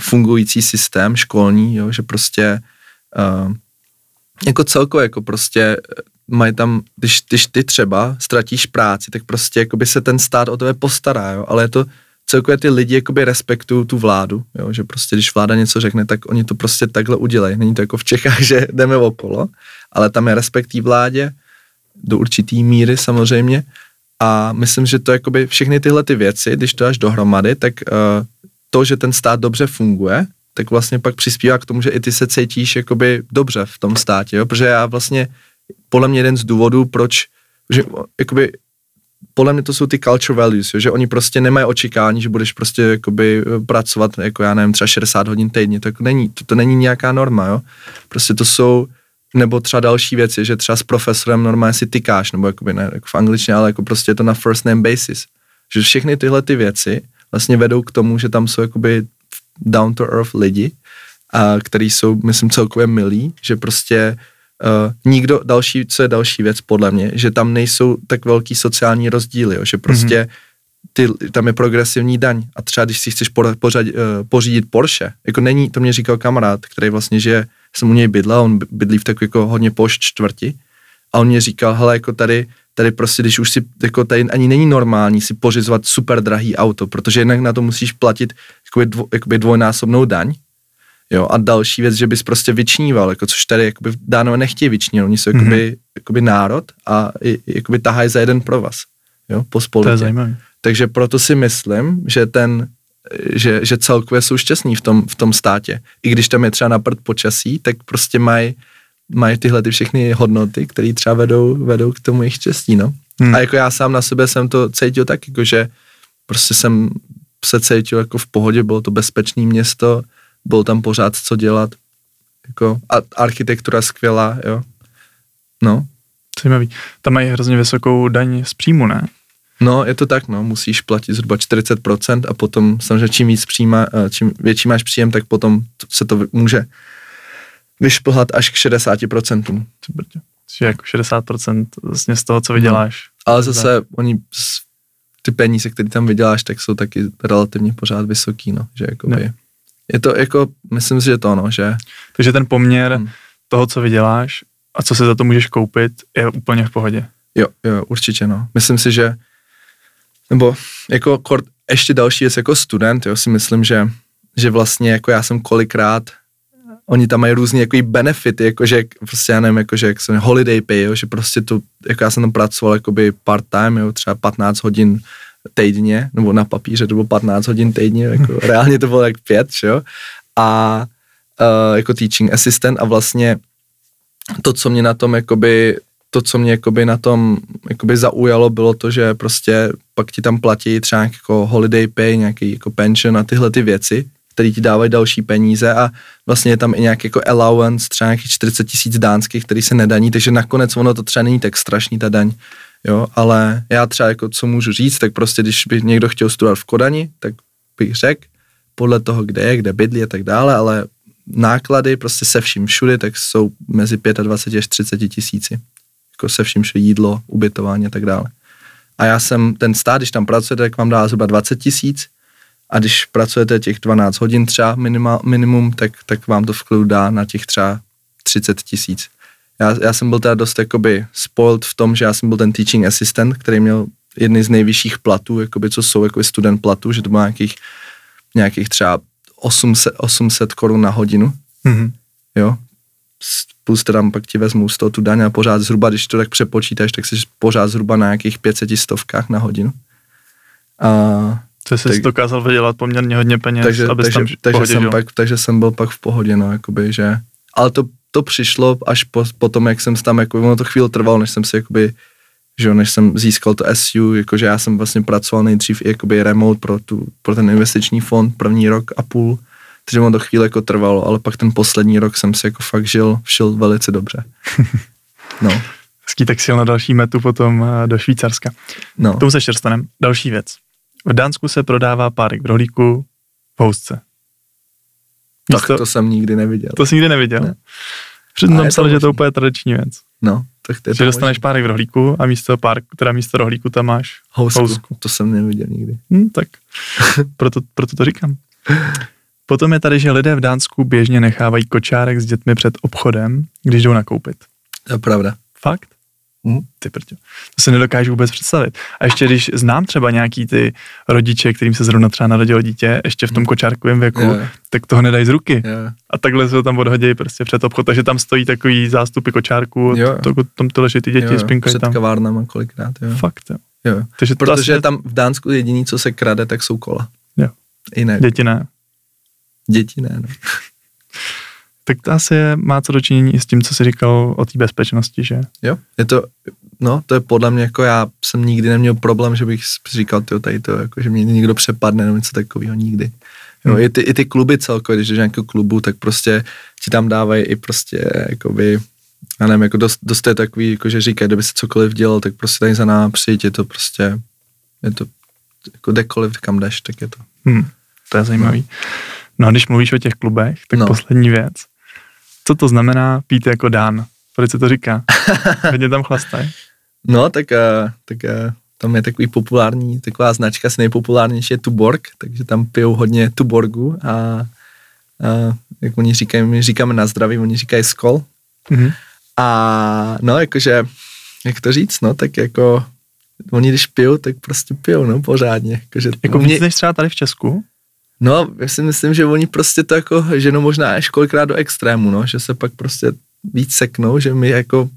Speaker 1: fungující systém školní, jo, že prostě uh, jako celkově, jako prostě eh, mají tam, když, když ty třeba ztratíš práci, tak prostě jakoby se ten stát o tebe postará, jo, ale je to celkově ty lidi jakoby respektují tu vládu, jo, že prostě když vláda něco řekne, tak oni to prostě takhle udělají. Není to jako v Čechách, (laughs) že jdeme okolo, ale tam je respekt vládě, do určitý míry samozřejmě. A myslím, že to jakoby všechny tyhle ty věci, když to až dohromady, tak uh, to, že ten stát dobře funguje, tak vlastně pak přispívá k tomu, že i ty se cítíš jakoby dobře v tom státě, jo? protože já vlastně, podle mě jeden z důvodů, proč, že jakoby podle mě to jsou ty culture values, jo? že oni prostě nemají očekání, že budeš prostě jakoby eh, pracovat, jako já nevím, třeba 60 hodin týdně, to jako není, to, to není nějaká norma, jo. Prostě to jsou, nebo třeba další věci, že třeba s profesorem normálně si tykáš, nebo jakoby ne jako v angličtině, ale jako prostě je to na first name basis. Že všechny tyhle ty věci vlastně vedou k tomu, že tam jsou jakoby down to earth lidi, a který jsou, myslím, celkově milí, že prostě uh, nikdo, další, co je další věc podle mě, že tam nejsou tak velký sociální rozdíly, jo, že prostě ty, tam je progresivní daň. A třeba když si chceš por, pořad, uh, pořídit Porsche, jako není, to mě říkal kamarád, který vlastně žije, jsem u něj bydlel, on bydlí v takové jako hodně pošt čtvrti a on mě říkal, hele, jako tady, tady prostě, když už si, jako tady ani není normální si pořizovat super drahý auto, protože jinak na to musíš platit jakoby, dvo, jakoby dvojnásobnou daň, Jo, a další věc, že bys prostě vyčníval, jako což tady jakoby dánové nechtějí vyčnit, oni jsou jakoby, mm-hmm. jakoby národ a jakoby tahají za jeden provaz, jo, po
Speaker 2: To
Speaker 1: spolutě.
Speaker 2: je zajímavé.
Speaker 1: Takže proto si myslím, že ten, že, že celkově jsou šťastní v tom, v tom státě. I když tam je třeba na prd počasí, tak prostě mají mají tyhle ty všechny hodnoty, které třeba vedou, vedou k tomu jejich štěstí, no.
Speaker 2: Hmm.
Speaker 1: A jako já sám na sebe jsem to cítil tak, jako že prostě jsem se cítil jako v pohodě, bylo to bezpečné město, bylo tam pořád co dělat. Jako, a architektura skvělá, jo. No.
Speaker 2: Zajímavý. Tam mají hrozně vysokou daň z příjmu, ne?
Speaker 1: No, je to tak, no, musíš platit zhruba 40% a potom samozřejmě čím víc příjma, eh, čím větší máš příjem, tak potom se to může vyšplhat až k 60%.
Speaker 2: Čiže jako 60% vlastně z toho, co vyděláš.
Speaker 1: No. Ale zase tak. oni, ty peníze, které tam vyděláš, tak jsou taky relativně pořád vysoký, no, že jakoby, ne. je to jako, myslím si, že to, no, že.
Speaker 2: Takže ten poměr hmm. toho, co vyděláš a co si za to můžeš koupit, je úplně v pohodě.
Speaker 1: Jo, jo, určitě, no. Myslím si, že nebo jako kort, ještě další věc jako student, jo, si myslím, že, že vlastně jako já jsem kolikrát, oni tam mají různý jako benefity, jakože prostě já nevím, jakože jak se holiday pay, jo, že prostě to, jako já jsem tam pracoval jakoby part time, jo, třeba 15 hodin týdně, nebo na papíře to bylo 15 hodin týdně, jako (laughs) reálně to bylo jak pět, jo, a uh, jako teaching assistant a vlastně to, co mě na tom jakoby to, co mě jakoby na tom jakoby zaujalo, bylo to, že prostě pak ti tam platí třeba jako holiday pay, nějaký jako pension a tyhle ty věci, které ti dávají další peníze a vlastně je tam i nějaký jako allowance, třeba nějakých 40 tisíc dánských, který se nedaní, takže nakonec ono to třeba není tak strašný ta daň, jo, ale já třeba jako co můžu říct, tak prostě když by někdo chtěl studovat v Kodani, tak bych řekl, podle toho, kde je, kde bydlí a tak dále, ale náklady prostě se vším všude, tak jsou mezi 25 až 30 tisíci jako se vším jídlo, ubytování a tak dále. A já jsem, ten stát, když tam pracujete, tak vám dá zhruba 20 tisíc a když pracujete těch 12 hodin třeba minima, minimum, tak, tak vám to v klidu dá na těch třeba 30 tisíc. Já, já jsem byl teda dost jakoby spoiled v tom, že já jsem byl ten teaching assistant, který měl jedny z nejvyšších platů, jakoby, co jsou jako student platů, že to bylo nějakých, nějakých třeba 800, 800 korun na hodinu. Mm-hmm. Jo, plus teda pak ti vezmou z toho tu daň a pořád zhruba, když to tak přepočítáš, tak jsi pořád zhruba na nějakých 500 stovkách na hodinu.
Speaker 2: A to jsi tak, dokázal vydělat poměrně hodně peněz,
Speaker 1: takže, abys takže, tam takže, jsem pak, takže jsem byl pak v pohodě, no, jakoby, že, ale to, to přišlo až po, po tom, jak jsem tam, jako, ono to chvíli trvalo, než jsem si, jakoby, že než jsem získal to SU, jakože já jsem vlastně pracoval nejdřív jakoby remote pro, tu, pro ten investiční fond první rok a půl, takže mu to chvíli jako trvalo, ale pak ten poslední rok jsem si jako fakt žil, šel velice dobře. (laughs) No.
Speaker 2: Hezký, tak si na další metu potom eh, do Švýcarska. No. Tomu se ještě. Další věc. V Dánsku se prodává párek v rohlíku v housce.
Speaker 1: Místo, tak to jsem nikdy neviděl.
Speaker 2: To jsi nikdy neviděl? Ne. Předtím tam psali, že to je úplně tradiční věc.
Speaker 1: No, tak
Speaker 2: to je Že dostaneš možný. párek v rohlíku a místo pár, teda místo rohlíku tam máš housku. housku.
Speaker 1: To jsem neviděl nikdy.
Speaker 2: Hm, tak (laughs) proto, proto to říkám. Potom je tady, že lidé v Dánsku běžně nechávají kočárek s dětmi před obchodem, když jdou nakoupit.
Speaker 1: To je pravda.
Speaker 2: Fakt? Hmm. Ty prťo. To si nedokážu vůbec představit. A ještě když znám třeba nějaký ty rodiče, kterým se zrovna třeba narodilo dítě, ještě v tom hmm. kočárkovém věku, yeah. tak toho nedají z ruky. Yeah. A takhle se to tam odhodí prostě před obchod, takže tam stojí takový zástupy kočárku, yeah. to, tam to leží ty děti, spinkají
Speaker 1: tam. Před kavárnama kolikrát, jo.
Speaker 2: Fakt, jo.
Speaker 1: jo. Takže Protože asi... tam v Dánsku jediný, co se krade, tak jsou kola.
Speaker 2: Jo.
Speaker 1: Jiné.
Speaker 2: Děti ne.
Speaker 1: Děti ne, no.
Speaker 2: Tak to asi je, má co dočinění i s tím, co jsi říkal o té bezpečnosti, že?
Speaker 1: Jo, je to, no, to je podle mě, jako já jsem nikdy neměl problém, že bych říkal, tyjo, tady to, jako, že mě někdo přepadne nebo něco takového nikdy. Jo, hmm. i, ty, i ty kluby celkově, když jdeš nějakého klubu, tak prostě ti tam dávají i prostě, jakoby, já nevím, jako dost, dost je takový, jako že říkají, kdyby se cokoliv dělal, tak prostě tady za náma přijít, je to prostě, je to jako kdekoliv, kam jdeš, tak je to.
Speaker 2: Hmm. To je zajímavý. No. No a když mluvíš o těch klubech, tak no. poslední věc. Co to znamená pít jako dán? Proč se to říká? (laughs) Hodně tam chlastaj.
Speaker 1: No, tak, uh, tak uh, tam je takový populární, taková značka, asi nejpopulárnější je Tuborg, takže tam pijou hodně Tuborgu a, a jak oni říkají, my říkáme na zdraví, oni říkají skol. Mm-hmm. A no, jakože, jak to říct, no, tak jako oni když pijou, tak prostě pijou, no, pořádně. Jakože,
Speaker 2: jako mě... víc než třeba tady v Česku?
Speaker 1: No, já si myslím, že oni prostě to jako ženou možná až kolikrát do extrému, no, že se pak prostě víc seknou, že my jako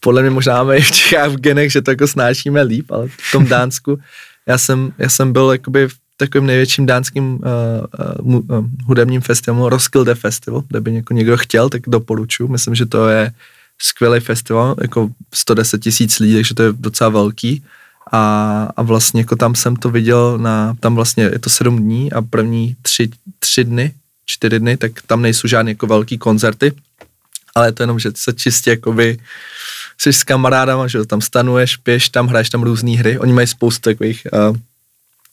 Speaker 1: podle mě možná máme i (laughs) v Čechách v genech, že to jako snášíme líp, ale v tom Dánsku já jsem, já jsem byl jakoby v takovým největším dánským uh, uh, uh, hudebním festivalu, Roskilde Festival, kde by něko, někdo chtěl, tak doporučuji. Myslím, že to je skvělý festival, jako 110 tisíc lidí, takže to je docela velký a, a vlastně jako tam jsem to viděl na, tam vlastně je to sedm dní a první tři, tři dny čtyři dny, tak tam nejsou žádné jako velký koncerty, ale je to jenom, že se čistě jakoby jsi s kamarádama, že tam stanuješ, pěš tam, hraješ tam různé hry, oni mají spoustu takových uh,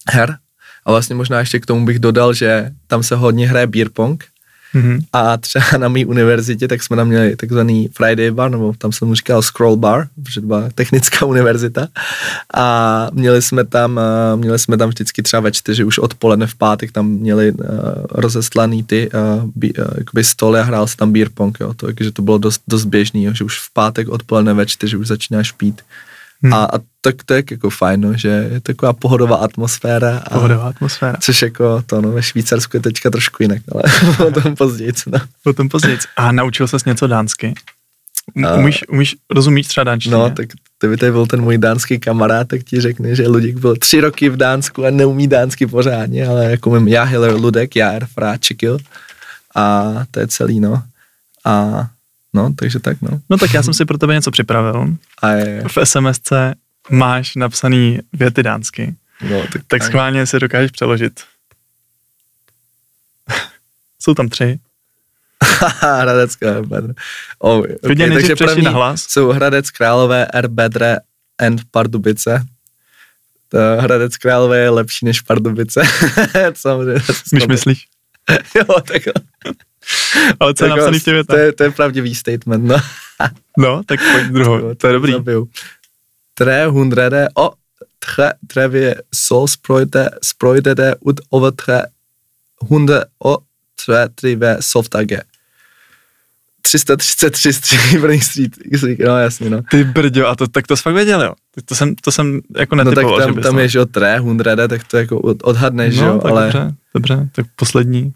Speaker 1: her. A vlastně možná ještě k tomu bych dodal, že tam se hodně hraje beer pong, Mm-hmm. A třeba na mé univerzitě, tak jsme tam měli takzvaný Friday bar, nebo tam jsem říkal scroll bar, protože to byla technická (laughs) univerzita. A měli jsme tam, eh, měli jsme tam vždycky třeba ve čtyři už odpoledne v pátek, tam měli uh, rozestlaný ty uh, bí, uh, stoly a hrál se tam beer pong, jo. To, takže to bylo dost, dost běžný, jo, že už v pátek odpoledne ve čtyři už začínáš pít. Hmm. A, a tak to je jako fajn, no, že je taková pohodová atmosféra. A,
Speaker 2: pohodová atmosféra.
Speaker 1: Což jako to, no, ve Švýcarsku je teďka trošku jinak, ale (laughs) o tom později. No.
Speaker 2: O tom později. A naučil ses něco dánsky? Umíš, umíš rozumíš třeba dánštině?
Speaker 1: No, tak kdyby to byl ten můj dánský kamarád, tak ti řekne, že Luděk byl tři roky v Dánsku a neumí dánsky pořádně, ale jako umím já, Hiller, Ludek, já, Erfra, Čikil a to je celý, no. A No, takže tak, no.
Speaker 2: No tak já jsem si pro tebe něco připravil.
Speaker 1: A je.
Speaker 2: V SMSce máš napsaný věty dánsky.
Speaker 1: No, tak,
Speaker 2: tak schválně si dokážeš přeložit. (laughs) Jsou tam tři. (laughs)
Speaker 1: Hradec Králové. Oh,
Speaker 2: okay, takže první na hlas.
Speaker 1: jsou Hradec Králové, Erbedre and Pardubice. To Hradec Králové je lepší než Pardubice. (laughs) Samozřejmě.
Speaker 2: Když myslíš?
Speaker 1: jo, takhle.
Speaker 2: Ale co je napsaný v těch
Speaker 1: to je, to je pravdivý statement, no. (laughs)
Speaker 2: no, tak pojď druhou, (laughs) to je dobrý.
Speaker 1: Zabiju. Tre hundrede o tre trevě sol sprojte, sprojte ut over tre hunde o tre trive softage. 333 Stříbrný street, no jasně, no.
Speaker 2: Ty brďo, a to, tak to jsi fakt věděl, jo? To jsem, to jsem jako netypoval,
Speaker 1: No tak tam, tam je, že o tre, hundrede, tak to jako odhadneš,
Speaker 2: no,
Speaker 1: jo,
Speaker 2: tak
Speaker 1: ale...
Speaker 2: Dobře, dobře, tak poslední.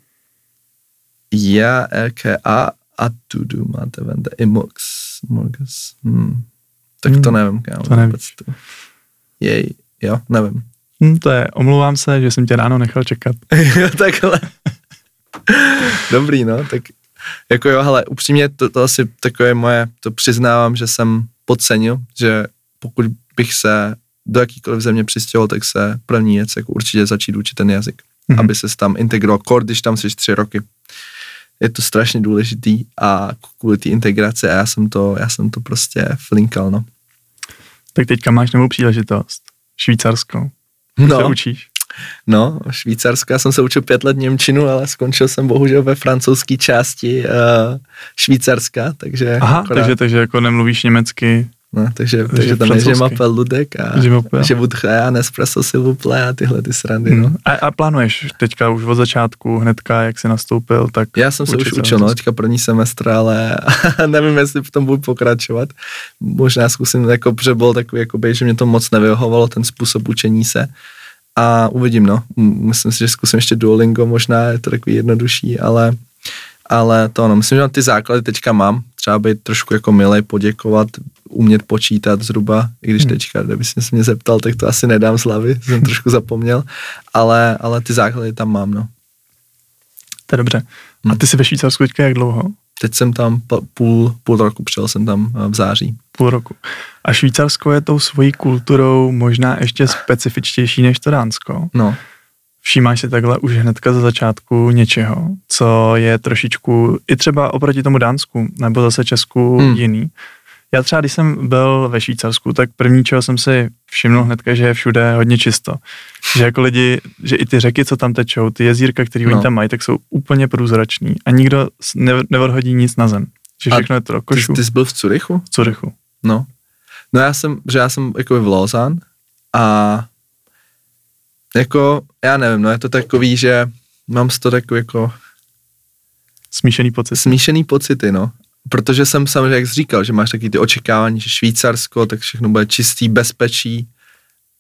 Speaker 1: Ja, RKA a Tudu máte vende Imox, Morgus. Hmm. Tak to hmm, nevím, kámo.
Speaker 2: To nevíš.
Speaker 1: Jej, jo, nevím.
Speaker 2: Hmm, to je, omlouvám se, že jsem tě ráno nechal čekat. (laughs)
Speaker 1: jo, takhle. Dobrý, no, tak jako jo, hele, upřímně to, to asi takové moje, to přiznávám, že jsem podcenil, že pokud bych se do jakýkoliv země přistěhoval, tak se první věc jako určitě začít učit ten jazyk, mm-hmm. aby se tam integroval, kor, když tam jsi tři roky je to strašně důležitý a kvůli té integrace a já jsem to, já jsem to prostě flinkal, no.
Speaker 2: Tak teďka máš novou příležitost. Švýcarsko.
Speaker 1: No.
Speaker 2: Se učíš?
Speaker 1: No, Švýcarsko, já jsem se učil pět let Němčinu, ale skončil jsem bohužel ve francouzské části uh, Švýcarska, takže...
Speaker 2: Aha, akorát... takže, takže jako nemluvíš německy
Speaker 1: No, takže, takže tam je, že mapel ludek a že budche a Nespresso si a tyhle ty srandy. Hmm. No.
Speaker 2: A, a, plánuješ teďka už od začátku, hnedka, jak jsi nastoupil, tak...
Speaker 1: Já jsem se už učil, no, teďka první semestr, ale (laughs) nevím, jestli v tom budu pokračovat. Možná zkusím, jako, protože byl takový, jakoby, že mě to moc nevyhovovalo, ten způsob učení se. A uvidím, no. Myslím si, že zkusím ještě Duolingo, možná je to takový jednodušší, ale ale to no, myslím, že ty základy teďka mám, třeba být trošku jako milej, poděkovat, umět počítat zhruba, i když hmm. teďka, kdyby se mě zeptal, tak to asi nedám z hlavy, (laughs) jsem trošku zapomněl, ale, ale ty základy tam mám, no.
Speaker 2: To je dobře. A hmm. ty jsi ve Švýcarsku teďka jak dlouho?
Speaker 1: Teď jsem tam půl, půl roku, přijel jsem tam eh, v září.
Speaker 2: Půl roku. A Švýcarsko je tou svojí kulturou možná ještě specifičtější než to Dánsko.
Speaker 1: No.
Speaker 2: Všímáš si takhle už hnedka za začátku něčeho, co je trošičku i třeba oproti tomu Dánsku nebo zase Česku hmm. jiný. Já třeba, když jsem byl ve Švýcarsku, tak první, čeho jsem si všiml hnedka, že je všude hodně čisto. Že jako lidi, že i ty řeky, co tam tečou, ty jezírka, které no. oni tam mají, tak jsou úplně průzrační a nikdo neodhodí nic na zem. Že všechno a je to košu.
Speaker 1: Ty, ty jsi byl v Curychu?
Speaker 2: V Curychu.
Speaker 1: No. No já jsem, že já jsem jako v Lausanne a jako, já nevím, no je to takový, že mám z toho takový jako...
Speaker 2: Smíšený pocit.
Speaker 1: Smíšený pocity, no. Protože jsem samozřejmě, jak jsi říkal, že máš taky ty očekávání, že Švýcarsko, tak všechno bude čistý, bezpečí,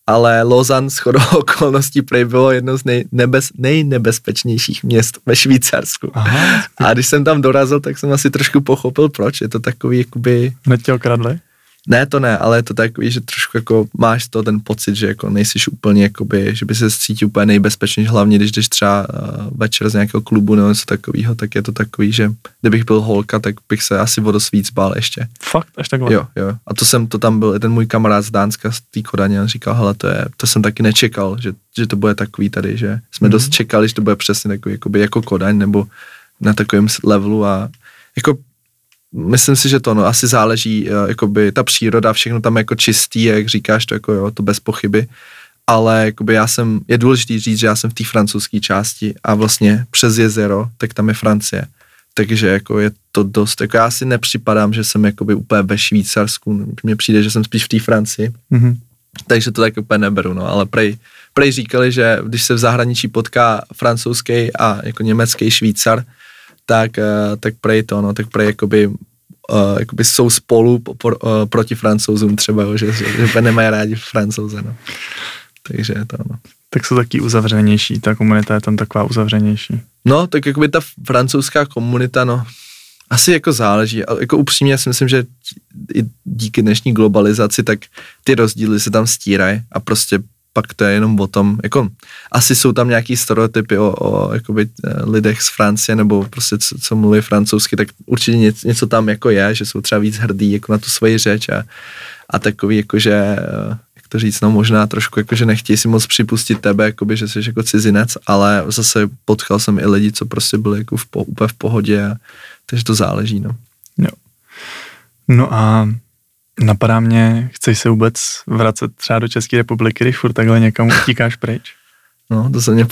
Speaker 1: ale Lausanne s chodou (laughs) okolností prej bylo jedno z nej, nebez, nejnebezpečnějších měst ve Švýcarsku. Aha. A když jsem tam dorazil, tak jsem asi trošku pochopil, proč. Je to takový, jakoby...
Speaker 2: Hned tě okradli?
Speaker 1: Ne, to ne, ale je to takový, že trošku jako máš to ten pocit, že jako nejsi úplně jakoby, že by se cítil úplně nejbezpečnější, hlavně když jdeš třeba uh, večer z nějakého klubu nebo něco takového, tak je to takový, že kdybych byl holka, tak bych se asi o dost víc bál ještě.
Speaker 2: Fakt, až takhle?
Speaker 1: Jo, jo. A to jsem, to tam byl ten můj kamarád z Dánska, z té Kodaně, on říkal, hele, to je, to jsem taky nečekal, že, že to bude takový tady, že jsme mm-hmm. dost čekali, že to bude přesně takový, jakoby jako Kodaň, nebo na takovém levelu a jako myslím si, že to no, asi záleží, uh, jakoby ta příroda, všechno tam jako čistý, jak říkáš, to jako jo, to bez pochyby, ale jakoby já jsem, je důležité říct, že já jsem v té francouzské části a vlastně přes jezero, tak tam je Francie. Takže jako je to dost, jako já si nepřipadám, že jsem jakoby úplně ve Švýcarsku, mně přijde, že jsem spíš v té Francii, mm-hmm. takže to tak úplně neberu, no, ale prej, prej říkali, že když se v zahraničí potká francouzský a jako německý Švýcar, tak, uh, tak prej to, no, tak prej jakoby, uh, jakoby jsou spolu po, po, uh, proti francouzům třeba, jo, že, že, že nemají rádi francouze, no. Takže to, no.
Speaker 2: Tak jsou taky uzavřenější, ta komunita je tam taková uzavřenější.
Speaker 1: No, tak jakoby ta francouzská komunita, no, asi jako záleží. A jako upřímně si myslím, že i díky dnešní globalizaci, tak ty rozdíly se tam stírají a prostě pak to je jenom o tom, jako asi jsou tam nějaký stereotypy o, o jakoby, eh, lidech z Francie nebo prostě co, co mluví francouzsky, tak určitě něco, něco tam jako je, že jsou třeba víc hrdí jako na tu svoji řeč a, a takový jakože eh, jak to říct, no možná trošku jakože nechtějí si moc připustit tebe, jakoby, že jsi jako cizinec, ale zase potkal jsem i lidi, co prostě byli jako v po, úplně v pohodě, a, takže to záleží, no.
Speaker 2: No a Napadá mě, chceš se vůbec vracet třeba do České republiky, když furt takhle někam (laughs) utíkáš pryč?
Speaker 1: No, to se mě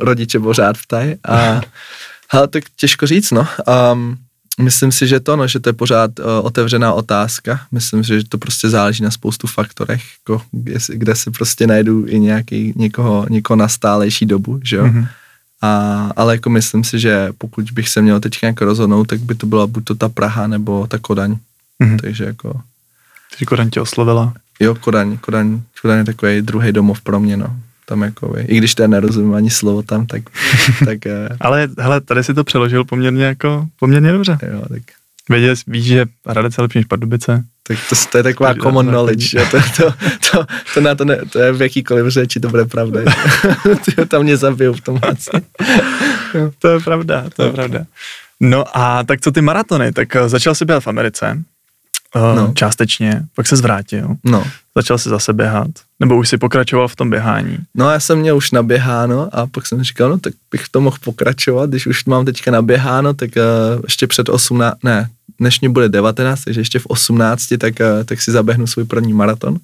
Speaker 1: rodiče pořád ptají. A (laughs) hele, tak těžko říct, no. Um, myslím si, že to, no, že to je pořád uh, otevřená otázka. Myslím si, že to prostě záleží na spoustu faktorech, jako, kde, si, kde si prostě najdu i nějaký, někoho, někoho na stálejší dobu, že jo. Mm-hmm. A, ale jako myslím si, že pokud bych se měl teď nějak rozhodnout, tak by to byla buď to ta Praha nebo ta Kodaň. Mm-hmm. Takže jako
Speaker 2: takže Kodaň tě oslovila?
Speaker 1: Jo, Kodaň, Kodaň, Kodaň je takový druhý domov pro mě, no. Tam jako, i když to nerozumím ani slovo tam, tak... (laughs) tak
Speaker 2: eh. Ale hele, tady si to přeložil poměrně jako, poměrně dobře.
Speaker 1: Jo, tak...
Speaker 2: Věděl, víš, že Hradec je lepší než Pardubice?
Speaker 1: Tak to, to je taková common knowledge, že? To, to, to, to, na to, ne, to je v jakýkoliv řeči, to bude pravda. (laughs) tam mě zabijou v tom
Speaker 2: to je pravda, to je pravda. No a tak co ty maratony? Tak eh, začal jsi běhat v Americe, uh, no. částečně, pak se zvrátil, no. začal si zase běhat, nebo už si pokračoval v tom běhání?
Speaker 1: No já jsem měl už naběháno a pak jsem říkal, no tak bych to mohl pokračovat, když už mám teďka naběháno, tak uh, ještě před 18, ne, dnešní bude 19, takže ještě v 18, tak, uh, tak si zaběhnu svůj první maraton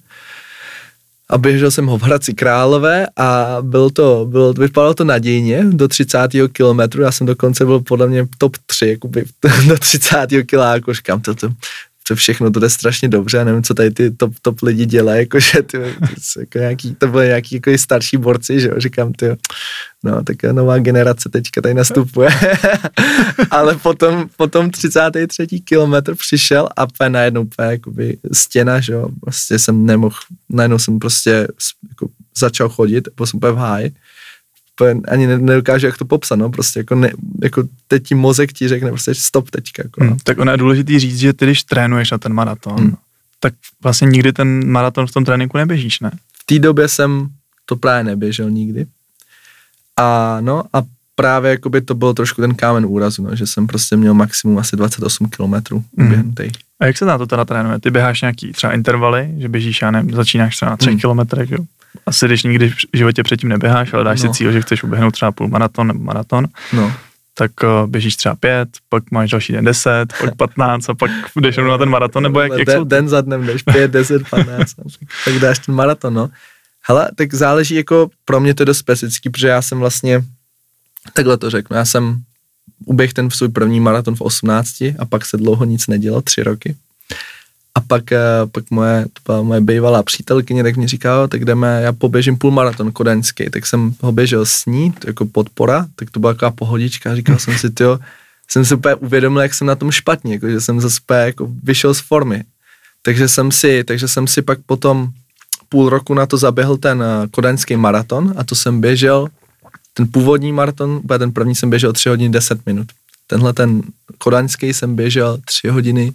Speaker 1: a běžel jsem ho v Hradci Králové a byl to, byl, vypadalo to nadějně do 30. kilometru, já jsem dokonce byl podle mě top 3, jakoby (laughs) do 30. kiláku, říkám, to, to, to všechno, to jde strašně dobře, já nevím, co tady ty top, top lidi dělají, jakože ty, to, jako nějaký, to byly nějaký jako starší borci, že jo, říkám, ty, no, tak nová generace teďka tady nastupuje, (laughs) ale potom, potom 33. kilometr přišel a úplně najednou úplně jakoby stěna, že jo, prostě jsem nemohl, najednou jsem prostě jako začal chodit, byl jsem úplně v háji, ani nedokážu, jak to popsat, no, prostě jako, ne, jako teď ti mozek ti řekne prostě stop teďka. Jako, no.
Speaker 2: hmm, tak ono je důležitý říct, že ty, když trénuješ na ten maraton, hmm. tak vlastně nikdy ten maraton v tom tréninku neběžíš, ne?
Speaker 1: V té době jsem to právě neběžel nikdy. A no a právě jakoby to bylo trošku ten kámen úrazu, no, že jsem prostě měl maximum asi 28 kilometrů
Speaker 2: mm. A jak se na to teda trénuje? Ty běháš nějaký třeba intervaly, že běžíš, já nevím, začínáš třeba na třech mm. kilometrech, jo? Asi když nikdy v životě předtím neběháš, ale dáš no. si cíl, že chceš uběhnout třeba půl maraton nebo maraton, no. tak uh, běžíš třeba pět, pak máš další den deset, pak patnáct a pak jdeš na ten maraton, nebo jak, jak
Speaker 1: den, den za dnem jdeš pět, (laughs) deset, patnáct, tak dáš ten maraton, no. Hele, tak záleží jako, pro mě to je dost specifický, protože já jsem vlastně, takhle to řeknu, já jsem uběh ten v svůj první maraton v 18 a pak se dlouho nic nedělo, tři roky. A pak, eh, pak moje, to byla moje bývalá přítelkyně, tak mi říkala, tak jdeme, já poběžím půlmaraton kodaňský, tak jsem ho běžel s ní, to jako podpora, tak to byla taková pohodička, říkal jsem si, tyjo, jsem si úplně uvědomil, jak jsem na tom špatně, jako, že jsem zase jako vyšel z formy. Takže jsem si, takže jsem si pak potom půl roku na to zaběhl ten eh, kodaňský maraton a to jsem běžel, ten původní maraton, ten první jsem běžel 3 hodiny 10 minut. Tenhle ten kodaňský jsem běžel 3 hodiny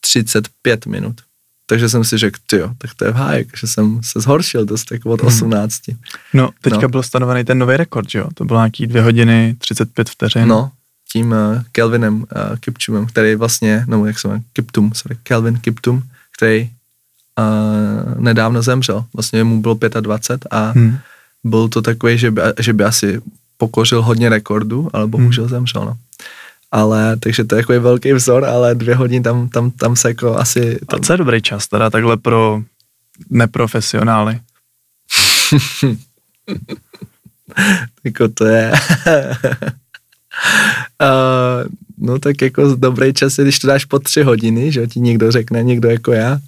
Speaker 1: 35 minut. takže jsem si řekl, jo, tak to je v hájek, že jsem se zhoršil dost jako od 18.
Speaker 2: No, teďka no. byl stanovený ten nový rekord, že jo? To bylo nějaký dvě hodiny 35 vteřin.
Speaker 1: No, tím uh, Kelvinem uh, Kipčumem, který vlastně, no jak se jmenuje, Kiptum, sorry, Kelvin Kiptum, který uh, nedávno zemřel. Vlastně mu bylo 25 a hmm. byl to takový, že by, že by asi pokořil hodně rekordů, ale bohužel hmm. zemřel, no. Ale, takže to je takový velký vzor, ale dvě hodiny tam, tam, tam se jako asi...
Speaker 2: Tam... A co je dobrý čas teda takhle pro neprofesionály? (laughs)
Speaker 1: jako to je... (laughs) uh, no tak jako dobrý čas je, když to dáš po tři hodiny, že ti někdo řekne, někdo jako já.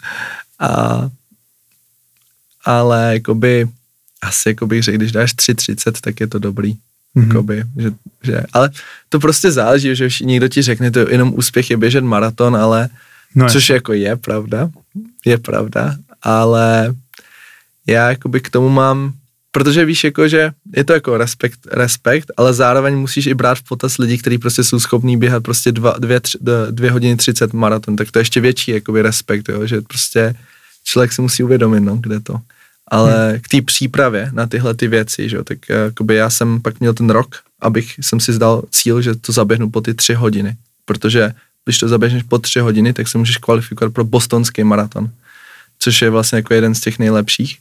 Speaker 1: A, ale jakoby, asi jako bych řekl, když dáš 3.30, tak je to dobrý. Mm-hmm. Jakoby, že, že, ale to prostě záleží, že někdo ti řekne, to jenom úspěch je běžet maraton, ale no což je. jako je pravda, je pravda, ale já jakoby k tomu mám, protože víš, jako, že je to jako respekt, respekt, ale zároveň musíš i brát v potaz lidi, kteří prostě jsou schopní běhat prostě dva, dvě, tři, dvě hodiny 30 maraton, tak to je ještě větší jakoby respekt, jo, že prostě člověk si musí uvědomit, no, kde to ale hmm. k té přípravě na tyhle ty věci, že tak jakoby já jsem pak měl ten rok, abych jsem si zdal cíl, že to zaběhnu po ty tři hodiny, protože když to zaběhneš po tři hodiny, tak se můžeš kvalifikovat pro bostonský maraton, což je vlastně jako jeden z těch nejlepších.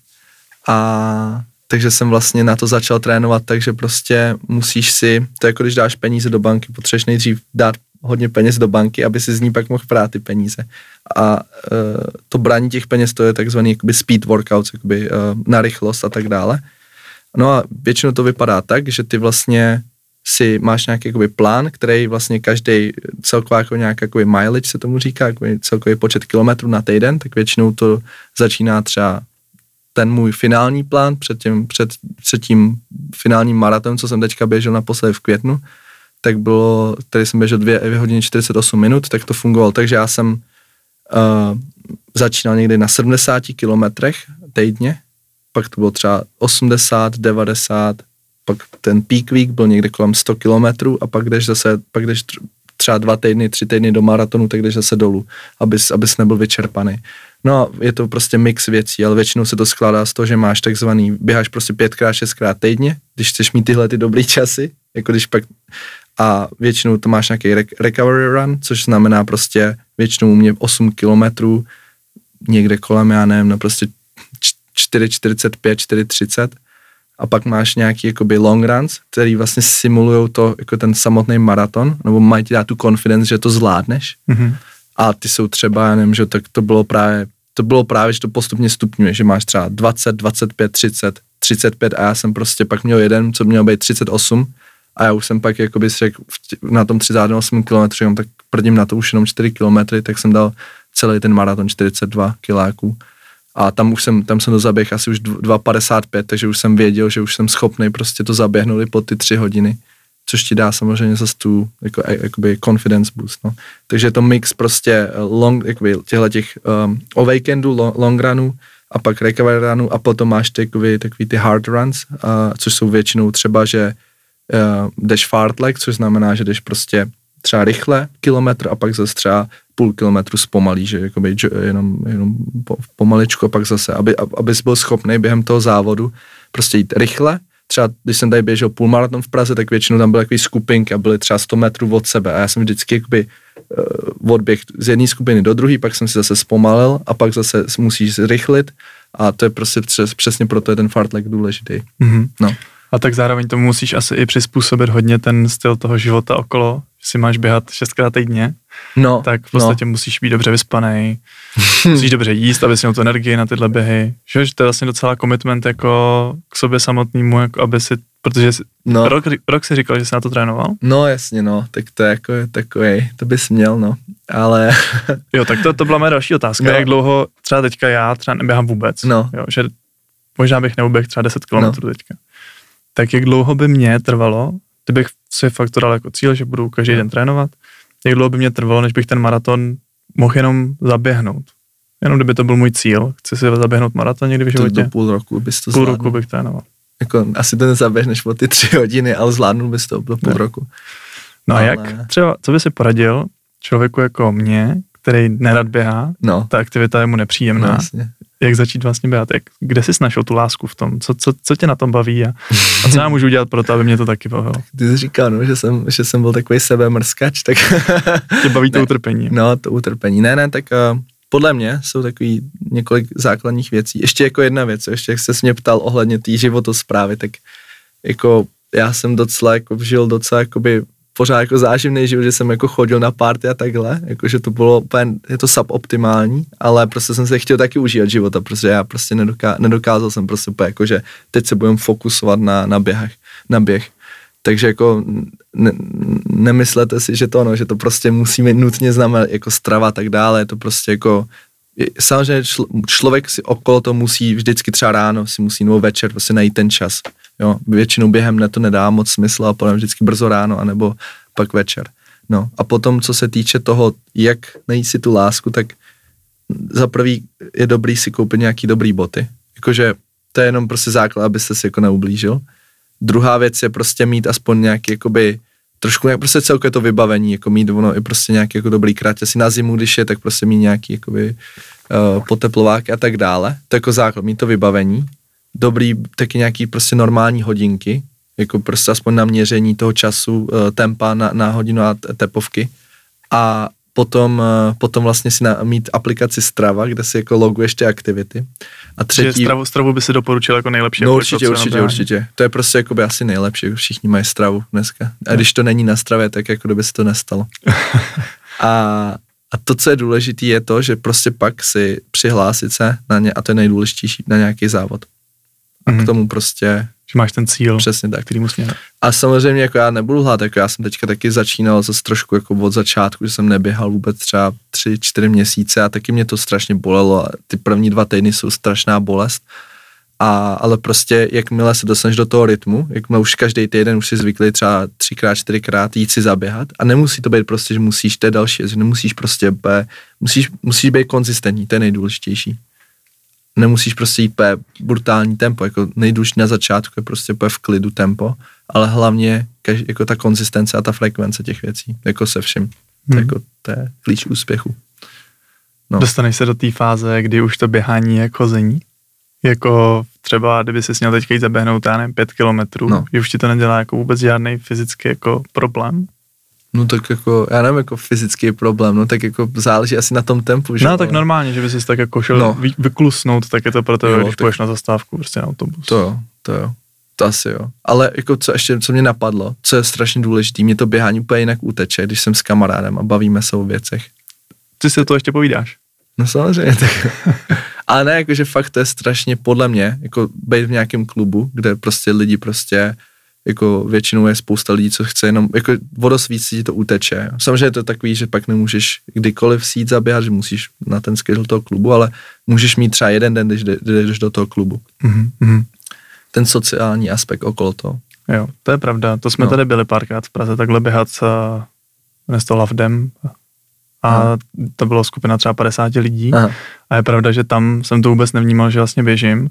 Speaker 1: A takže jsem vlastně na to začal trénovat, takže prostě musíš si, to je jako když dáš peníze do banky, potřebuješ nejdřív dát hodně peněz do banky, aby si z ní pak mohl prát ty peníze. A uh, to brání těch peněz, to je takzvaný jakoby speed workouts, jakoby, uh, na rychlost a tak dále. No a většinou to vypadá tak, že ty vlastně si máš nějaký jakoby, plán, který vlastně každý celková jako nějak jakoby, mileage se tomu říká, jakoby, celkový počet kilometrů na týden, tak většinou to začíná třeba ten můj finální plán před tím, před, před tím finálním maratonem, co jsem teďka běžel naposledy v květnu, tak bylo, tady jsem běžel 2 hodiny 48 minut, tak to fungovalo. Takže já jsem uh, začínal někdy na 70 kilometrech týdně, pak to bylo třeba 80, 90, pak ten peak week byl někde kolem 100 kilometrů a pak jdeš zase, pak jdeš třeba dva týdny, tři týdny do maratonu, tak jdeš zase dolů, abys, abys nebyl vyčerpaný. No a je to prostě mix věcí, ale většinou se to skládá z toho, že máš takzvaný, běháš prostě pětkrát, šestkrát týdně, když chceš mít tyhle ty dobrý časy, jako když pak a většinou to máš nějaký recovery run, což znamená prostě většinou u mě 8 kilometrů, někde kolem, já nevím, no prostě 4,45, 4,30 a pak máš nějaký jakoby long runs, který vlastně simulují to, jako ten samotný maraton, nebo mají ti dát tu confidence, že to zvládneš. Mm-hmm. A ty jsou třeba, já nevím, že tak to bylo právě, to bylo právě, že to postupně stupňuje, že máš třeba 20, 25, 30, 35 a já jsem prostě pak měl jeden, co měl být 38 a já už jsem pak jakoby řekl na tom 38 km, tak prdím na to už jenom 4 km, tak jsem dal celý ten maraton 42 kiláků. A tam už jsem, tam jsem to zaběhl asi už 2,55, takže už jsem věděl, že už jsem schopný prostě to zaběhnout i po ty tři hodiny, což ti dá samozřejmě zase tu jako, jakoby confidence boost. No. Takže je to mix prostě eh, long, jakoby těchto těch um, o weekendu, long, long runů, a pak recovery runů a potom máš takový, takový ty hard runs, uh, což jsou většinou třeba, že uh, jdeš fartlek, což znamená, že jdeš prostě třeba rychle kilometr a pak zase třeba půl kilometru zpomalí, že jakoby jenom, jenom pomaličku a pak zase, aby, abys byl schopný během toho závodu prostě jít rychle. Třeba když jsem tady běžel půlmaraton v Praze, tak většinou tam byly takové skupinky a byly třeba 100 metrů od sebe a já jsem vždycky jakoby uh, odběh z jedné skupiny do druhé, pak jsem si zase zpomalil a pak zase musíš zrychlit a to je prostě přes, přesně proto je ten fartlek důležitý. Mm-hmm. No.
Speaker 2: A tak zároveň tomu musíš asi i přizpůsobit hodně ten styl toho života okolo, si máš běhat šestkrát týdně, no, tak v podstatě no. musíš být dobře vyspaný, (laughs) musíš dobře jíst, aby si měl tu energii na tyhle běhy. Že, že to je vlastně docela commitment jako k sobě samotnému, jako aby si, protože jsi, no. rok, rok si říkal, že jsi na to trénoval?
Speaker 1: No jasně, no, tak to je jako takový, to bys měl, no, ale... (laughs)
Speaker 2: jo, tak to, to byla moje další otázka, no. jak dlouho třeba teďka já třeba neběhám vůbec, no. jo, že možná bych neuběhl třeba 10 km no. teďka tak jak dlouho by mě trvalo, kdybych si fakt to dal jako cíl, že budu každý den trénovat, jak dlouho by mě trvalo, než bych ten maraton mohl jenom zaběhnout. Jenom kdyby to byl můj cíl. Chci si zaběhnout maraton někdy v životě.
Speaker 1: To půl roku bys to
Speaker 2: Půl zvládnul. roku bych trénoval.
Speaker 1: Jako, asi to nezaběhneš po ty tři hodiny, ale zvládnul bys to do půl ne. roku.
Speaker 2: No ale... a jak třeba, co by si poradil člověku jako mě, který nerad běhá,
Speaker 1: No,
Speaker 2: ta aktivita je mu nepříjemná.
Speaker 1: no jasně.
Speaker 2: Jak začít vlastně běhat? Jak, kde jsi našel tu lásku v tom? Co, co, co tě na tom baví a, a co já můžu udělat pro to, aby mě to taky bavilo?
Speaker 1: Ty jsi říkal, no, že jsem, že jsem byl takový sebemrskač, tak
Speaker 2: Tě baví to
Speaker 1: Ne.
Speaker 2: utrpení.
Speaker 1: no, to utrpení. Ne, ne, tak uh, podle mě jsou takový několik základních věcí. Ještě jako jedna věc, ještě jak jsi se mě ptal ohledně té životosprávy, tak jako já jsem docela jako žil docela jakoby pořád jako záživný život, že jsem jako chodil na party a takhle, jakože to bylo úplně, je to suboptimální, ale prostě jsem se chtěl taky užívat života, protože já prostě nedoká, nedokázal jsem prostě úplně jako, že teď se budem fokusovat na, na běhech, na běh. Takže jako ne, nemyslete si, že to ono, že to prostě musíme nutně znamenat jako strava a tak dále, je to prostě jako samozřejmě čl, člověk si okolo to musí vždycky třeba ráno, si musí nebo večer prostě najít ten čas. Jo, většinou během dne to nedá moc smysl a potom vždycky brzo ráno, anebo pak večer. No a potom, co se týče toho, jak najít si tu lásku, tak za prvý je dobrý si koupit nějaký dobrý boty. Jakože to je jenom prostě základ, abyste si jako neublížil. Druhá věc je prostě mít aspoň nějaký jakoby trošku jak prostě celkově to vybavení, jako mít ono i prostě nějaký jako dobrý krát, asi na zimu, když je, tak prostě mít nějaký jakoby uh, poteplováky a tak dále. To jako základ, mít to vybavení. Dobrý, taky nějaký prostě normální hodinky, jako prostě aspoň na měření toho času, uh, tempa na, na hodinu a te- tepovky. A potom, uh, potom vlastně si na, mít aplikaci Strava, kde si jako loguješ ty aktivity. A
Speaker 2: Třetí... stravu, stravu by si doporučil jako nejlepší.
Speaker 1: No určitě, určitě, určitě. To je prostě jakoby asi nejlepší, jako všichni mají stravu dneska. A když to není na stravě, tak jako kdyby se to nestalo. (laughs) A, a to, co je důležité, je to, že prostě pak si přihlásit se na ně, a to je nejdůležitější, na nějaký závod. A
Speaker 2: Mhm.
Speaker 1: k tomu prostě
Speaker 2: Že máš ten cíl,
Speaker 1: přesně tak.
Speaker 2: který musí
Speaker 1: A samozřejmě jako já nebudu hlát, jako já jsem teďka taky začínal zase trošku jako od začátku, že jsem neběhal vůbec třeba tři, čtyři měsíce a taky mě to strašně bolelo a ty první dva týdny jsou strašná bolest. A, ale prostě jakmile se dostaneš do toho rytmu, jakmile už každý týden už si zvyklý třeba třikrát, čtyřikrát jít si zaběhat a nemusí to být prostě, že musíš, to je další, že nemusíš prostě, úplně- musíš, musíš být konzistentní, to je nejdůležitější. Nemusíš prostě jít úplně brutální tempo, jako nejdůležitější na začátku je prostě v klidu tempo, ale hlavně kaž, jako ta konzistence a ta frekvence těch věcí, jako se vším.
Speaker 2: Hmm.
Speaker 1: jako, to je klíč úspěchu. No.
Speaker 2: Dostaneš se do té fáze, kdy už to běhání je jak hození? Jako třeba, kdyby si měl teďka jít zaběhnout, já nevím, pět kilometrů,
Speaker 1: No.
Speaker 2: že už ti to nedělá jako vůbec žádný fyzický jako problém?
Speaker 1: No tak jako, já nevím, jako fyzický problém, no tak jako záleží asi na tom tempu, že?
Speaker 2: No tak normálně, že by si tak jako šel
Speaker 1: No.
Speaker 2: no. vyklusnout, tak je to pro tebe,
Speaker 1: Jo,
Speaker 2: když
Speaker 1: tak-
Speaker 2: půjdeš na zastávku prostě na autobus.
Speaker 1: To jo, to jo. To asi jo. Ale jako co ještě, co mě napadlo, co je strašně důležité, mě to běhání úplně jinak uteče, když jsem s kamarádem a bavíme se o věcech.
Speaker 2: Ty si to ještě povídáš.
Speaker 1: No samozřejmě, tak. (laughs) Ale ne, jakože fakt to je strašně podle mě, jako být v nějakém klubu, kde prostě lidi prostě, jako většinou je spousta lidí, co chce jenom, jako vodost víc ti to uteče. Samozřejmě je to takový, že pak nemůžeš kdykoliv sít zaběhat, že musíš na ten schedule toho klubu, ale můžeš mít třeba jeden den, když jde- jdeš do toho klubu.
Speaker 2: Mhm, mhm.
Speaker 1: Ten sociální aspekt okolo toho.
Speaker 2: Jo, to je pravda. To jsme
Speaker 1: No.
Speaker 2: tady byli párkrát v Praze takhle běhat s uh, to Love Dem a to bylo skupina třeba 50 lidí
Speaker 1: Aha.
Speaker 2: a je pravda, že tam jsem to vůbec nevnímal, že vlastně běžím.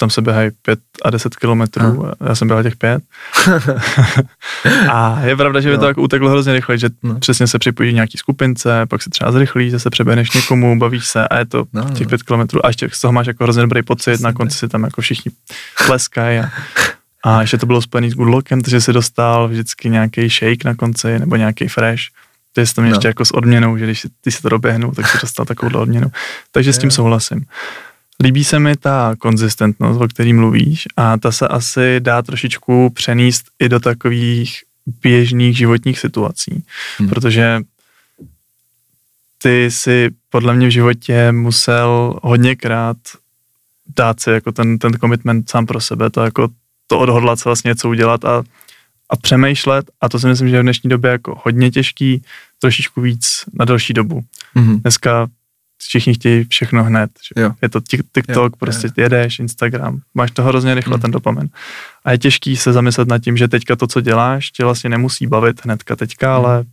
Speaker 2: Tam se běhají 5 a 10 kilometrů, já jsem běhal těch 5. (laughs) a je pravda, že by to
Speaker 1: No.
Speaker 2: jako uteklo hrozně rychle, že
Speaker 1: No.
Speaker 2: přesně se připojí nějaký skupince, pak se třeba zrychlí, zase přeběhneš někomu, bavíš se a je to
Speaker 1: No, no,
Speaker 2: těch
Speaker 1: no.
Speaker 2: 5 kilometrů a ještě z toho máš jako hrozně dobrý pocit,
Speaker 1: Přesně
Speaker 2: na konci si tam jako všichni tleskají a, a ještě to bylo spojený s Goodlockem, takže si dostal vždycky nějaký shake na konci nebo nějaký fresh. To měl
Speaker 1: No.
Speaker 2: ještě jako s odměnou, že když si, ty si to doběhnul, tak si dostal takovou odměnu. Takže s tím souhlasím. Líbí se mi ta konzistentnost, o který mluvíš a ta se asi dá trošičku přenést i do takových běžných životních situací,
Speaker 1: Hmm.
Speaker 2: hmm. protože ty si podle mě v životě musel hodněkrát dát si jako ten, ten commitment sám pro sebe, to jako to odhodlat se vlastně něco udělat a, a přemýšlet a to si myslím, že je v dnešní době jako hodně těžký, trošičku víc na delší dobu.
Speaker 1: Mhm.
Speaker 2: Dneska všichni chtějí všechno hned. Že?
Speaker 1: Jo.
Speaker 2: Je to tik- TikTok,
Speaker 1: Jo,
Speaker 2: prostě
Speaker 1: jo.
Speaker 2: jedeš, Instagram, máš to hrozně rychle,
Speaker 1: Mhm.
Speaker 2: ten dopamin. A je těžký se zamyslet nad tím, že teďka to, co děláš, tě vlastně nemusí bavit hnedka teďka,
Speaker 1: Mhm.
Speaker 2: ale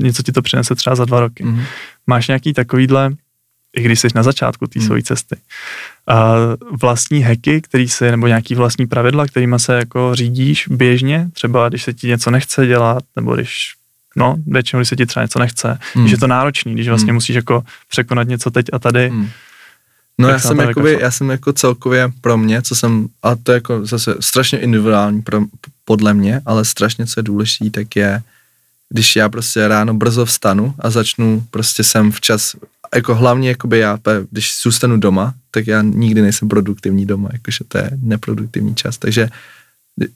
Speaker 2: něco ti to přinese třeba za dva roky.
Speaker 1: Mhm.
Speaker 2: Máš nějaký takovýhle, i když jsi na začátku té
Speaker 1: Mhm.
Speaker 2: své cesty, a vlastní hacky, který si, nebo nějaký vlastní pravidla, kterýma se jako řídíš běžně, třeba když se ti něco nechce dělat, nebo když no, většinou, když se ti třeba něco nechce, hmm. když je to náročný, když vlastně hmm. musíš jako překonat něco teď a tady. Hmm.
Speaker 1: No já jsem, jakoby, já jsem jako celkově pro mě, co jsem, a to je jako zase strašně individuální pro, podle mě, ale strašně co je důležité, tak je, když já prostě ráno brzo vstanu a začnu prostě sem včas, jako hlavně jakoby já, když zůstanu doma, tak já nikdy nejsem produktivní doma, jakože to je neproduktivní čas, takže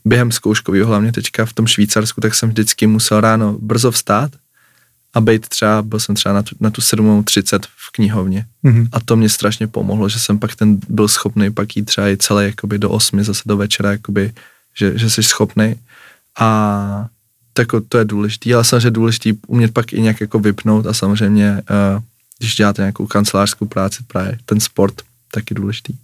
Speaker 1: během zkouškového, hlavně teďka v tom Švýcarsku, tak jsem vždycky musel ráno brzo vstát a být třeba, byl jsem třeba na tu, na tu 7.30 v knihovně. Mm-hmm. A to mě strašně pomohlo, že jsem pak ten byl schopný pak jít třeba i celé jakoby do 8 zase do večera, jakoby, že, že jsi schopný. A tak to je důležité, ale samozřejmě důležité umět pak i nějak jako vypnout a samozřejmě, uh, když děláte nějakou kancelářskou práci, právě ten sport taky důležitý.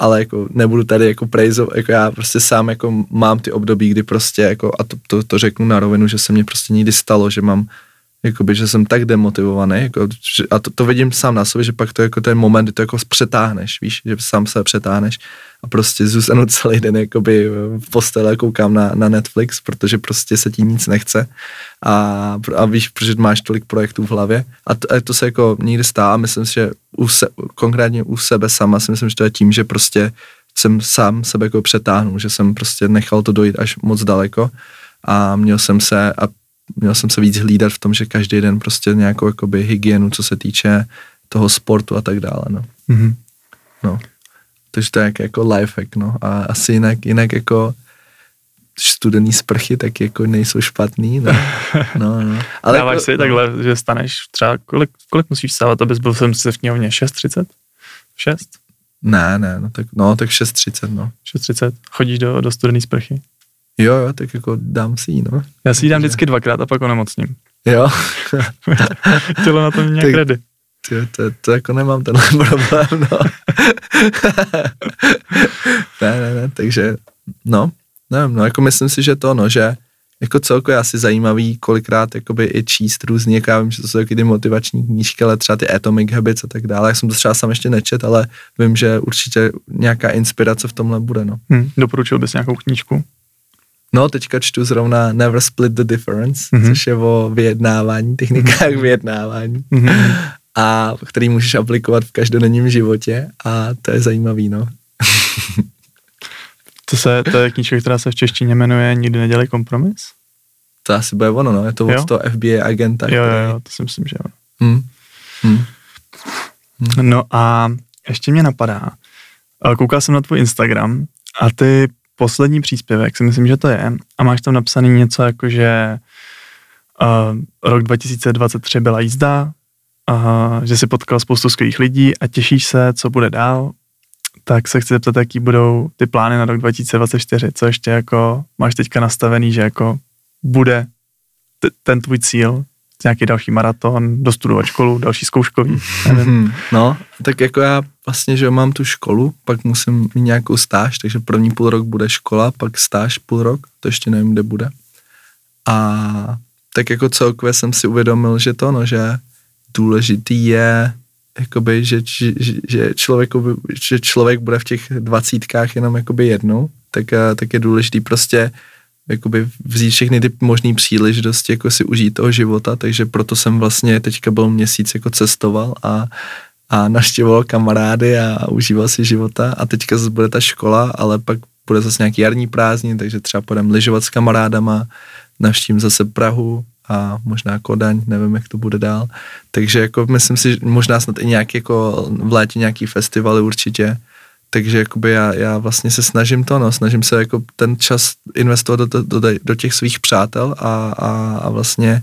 Speaker 1: Ale jako nebudu tady jako prejzov, jako já prostě sám jako mám ty období, kdy prostě jako, a to, to, to řeknu na rovinu, že se mně prostě nikdy stalo, že mám jakoby, že jsem tak demotivovaný, jako, že, a to, to vidím sám na sobě, že pak to jako ten moment, kdy to jako přetáhneš, víš, že sám se přetáhneš a prostě zůstanu celý den jakoby v postele koukám na, na Netflix, protože prostě se ti nic nechce. A, a víš, protože máš tolik projektů v hlavě. A to, a to se jako nikdy stává, myslím si, že u se, konkrétně u sebe sama si myslím, že to je tím, že prostě jsem sám sebe jako přetáhnul, že jsem prostě nechal to dojít až moc daleko a měl jsem se a měl jsem se víc hlídat v tom, že každý den prostě nějakou jakoby hygienu, co se týče toho sportu a tak dále, no. Mm-hmm. No. Takže to je jak, jako lifehack, no. A asi jinak, jinak jako studený sprchy tak jako nejsou špatný, no. no, no. (laughs)
Speaker 2: Ale Dáváš jako, si no. takhle, že staneš třeba, kolik, kolik musíš vstávat, abys byl jsem se v knihovně 6.30? 6?
Speaker 1: Ne, ne, no tak, no, tak 6.30, no.
Speaker 2: 6.30, chodíš do, do studený sprchy?
Speaker 1: Jo, jo, tak jako dám si ji, no.
Speaker 2: Já si ji dám vždycky dvakrát a pak onemocním.
Speaker 1: Jo. (laughs)
Speaker 2: Tělo na to nějak ready.
Speaker 1: Tyjo, to, to jako nemám tenhle (laughs) problém, no. (laughs) ne, ne, ne, takže, no, nevím, no, jako myslím si, že to, no, že jako celkově asi zajímavý kolikrát jakoby i číst různý, jako já vím, že to jsou ty motivační knížky, ale třeba ty Atomic Habits a tak dále. Já jsem to třeba sám ještě nečet, ale vím, že určitě nějaká inspirace v tomhle bude, no.
Speaker 2: Hmm, doporučil bys nějakou knížku?
Speaker 1: No, teďka čtu zrovna Never Split the Difference, mm-hmm. což je o vyjednávání, technikách mm-hmm. vyjednávání, mm-hmm. a který můžeš aplikovat v každodenním životě a to je zajímavý, no. (laughs)
Speaker 2: to, se, to je knížka, která se v češtině jmenuje Nikdy nedělej kompromis?
Speaker 1: To asi bude ono, no, je to jo? od toho FBI agenta.
Speaker 2: Jo, jo, jo, to si myslím, že jo. Hmm. Hmm. Hmm. No a ještě mě napadá, koukal jsem na tvůj Instagram a ty poslední příspěvek, si myslím, že to je, a máš tam napsaný něco jako, že uh, rok 2023 byla jízda, uh, že si potkal spoustu skvělých lidí a těšíš se, co bude dál, tak se chci zeptat, jaký budou ty plány na rok 2024, co ještě jako máš teďka nastavený, že jako bude t- ten tvůj cíl, nějaký další maraton, dostudovat školu, další zkouškový, nevím.
Speaker 1: No, tak jako já vlastně, že mám tu školu, pak musím mít nějakou stáž, takže první půl rok bude škola, pak stáž půl rok, to ještě nevím, kde bude. A tak jako celkově jsem si uvědomil, že to, no, že důležitý je, jakoby, že, že, že, člověk, že člověk bude v těch dvacítkách jenom jakoby jednou, tak, tak je důležitý prostě jakoby vzít všechny ty možné příležitosti, jako si užít toho života, takže proto jsem vlastně teďka byl měsíc jako cestoval a, a naštěvoval kamarády a užíval si života a teďka zase bude ta škola, ale pak bude zase nějaký jarní prázdnin, takže třeba půjdem lyžovat s kamarádama, navštím zase Prahu a možná Kodaň, nevím, jak to bude dál. Takže jako myslím si, možná snad i nějaký jako v létě nějaký festivaly určitě, takže jakoby já, já vlastně se snažím to, no, snažím se jako ten čas investovat do, do, do, těch svých přátel a, a, a vlastně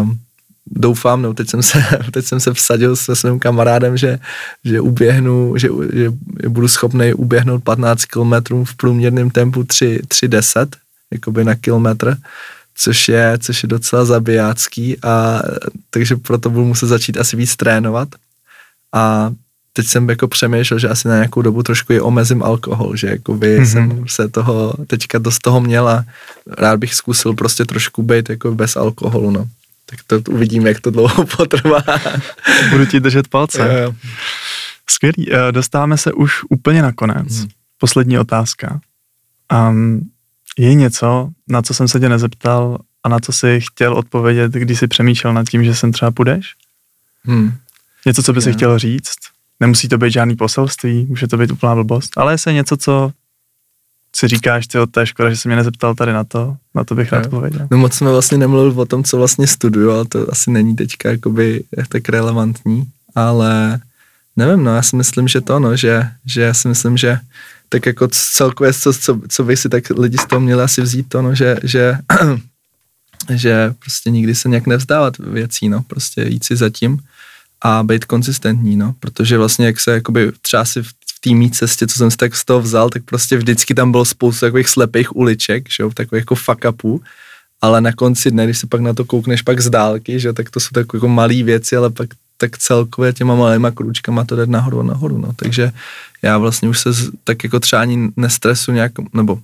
Speaker 1: um, doufám, no teď jsem se, (laughs) teď jsem se vsadil se svým kamarádem, že, že uběhnu, že, že budu schopný uběhnout 15 km v průměrném tempu 3.10, jakoby na kilometr, což je, což je docela zabijácký a takže proto budu muset začít asi víc trénovat. A teď jsem jako přemýšlel, že asi na nějakou dobu trošku je omezím alkohol, že jako by mm-hmm. jsem se toho teďka dost toho měl a rád bych zkusil prostě trošku být jako bez alkoholu, no. Tak to uvidím, jak to dlouho (laughs) potrvá.
Speaker 2: Budu ti držet palce. Jo, jo. Skvělý. Eh, dostáváme se už úplně na konec. Hmm. Poslední otázka. Um, je něco, na co jsem se tě nezeptal a na co jsi chtěl odpovědět, když jsi přemýšlel nad tím, že sem třeba půjdeš?
Speaker 1: Hmm.
Speaker 2: Něco, co by si chtěl říct? Nemusí to být žádný poselství, může to být úplná blbost, ale jestli něco, co si říkáš, ty to je škoda, že jsi mě nezeptal tady na to, na to bych rád odpověděl.
Speaker 1: No moc jsme vlastně nemluvili o tom, co vlastně studuju, ale to asi není teďka jakoby tak relevantní, ale nevím, no já si myslím, že to, no, že, že já si myslím, že tak jako celkově, co, co, co by si tak lidi z toho měli asi vzít to, no, že, že, (clears throat) že prostě nikdy se nějak nevzdávat věcí, no, prostě jít si zatím a být konzistentní, no, protože vlastně jak se jakoby třeba si v, té mý cestě, co jsem si tak z toho vzal, tak prostě vždycky tam bylo spoustu takových slepých uliček, že jo, takových jako fuck upů, ale na konci dne, když se pak na to koukneš pak z dálky, že tak to jsou takové jako malé věci, ale pak tak celkově těma malýma kručkama to jde nahoru a nahoru, no. Takže já vlastně už se tak jako třeba ani nestresu nějak, nebo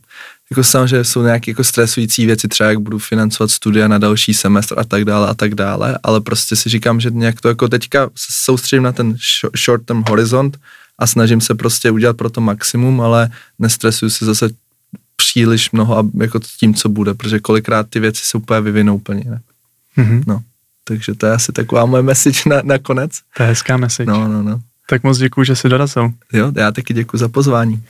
Speaker 1: jako samozřejmě jsou nějaké jako stresující věci, třeba jak budu financovat studia na další semestr a tak dále a tak dále, ale prostě si říkám, že nějak to jako teďka soustředím na ten short term horizont a snažím se prostě udělat pro to maximum, ale nestresuju se zase příliš mnoho jako tím, co bude, protože kolikrát ty věci se úplně vyvinou úplně jinak. Mm-hmm. No. Takže to je asi taková moje message na, na konec.
Speaker 2: To je hezká message.
Speaker 1: No, no, no.
Speaker 2: Tak moc děkuji, že jsi dorazil.
Speaker 1: Jo, já taky děkuji za pozvání.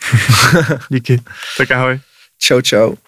Speaker 1: (laughs)
Speaker 2: Díky. Tak ahoj.
Speaker 1: Čau, čau.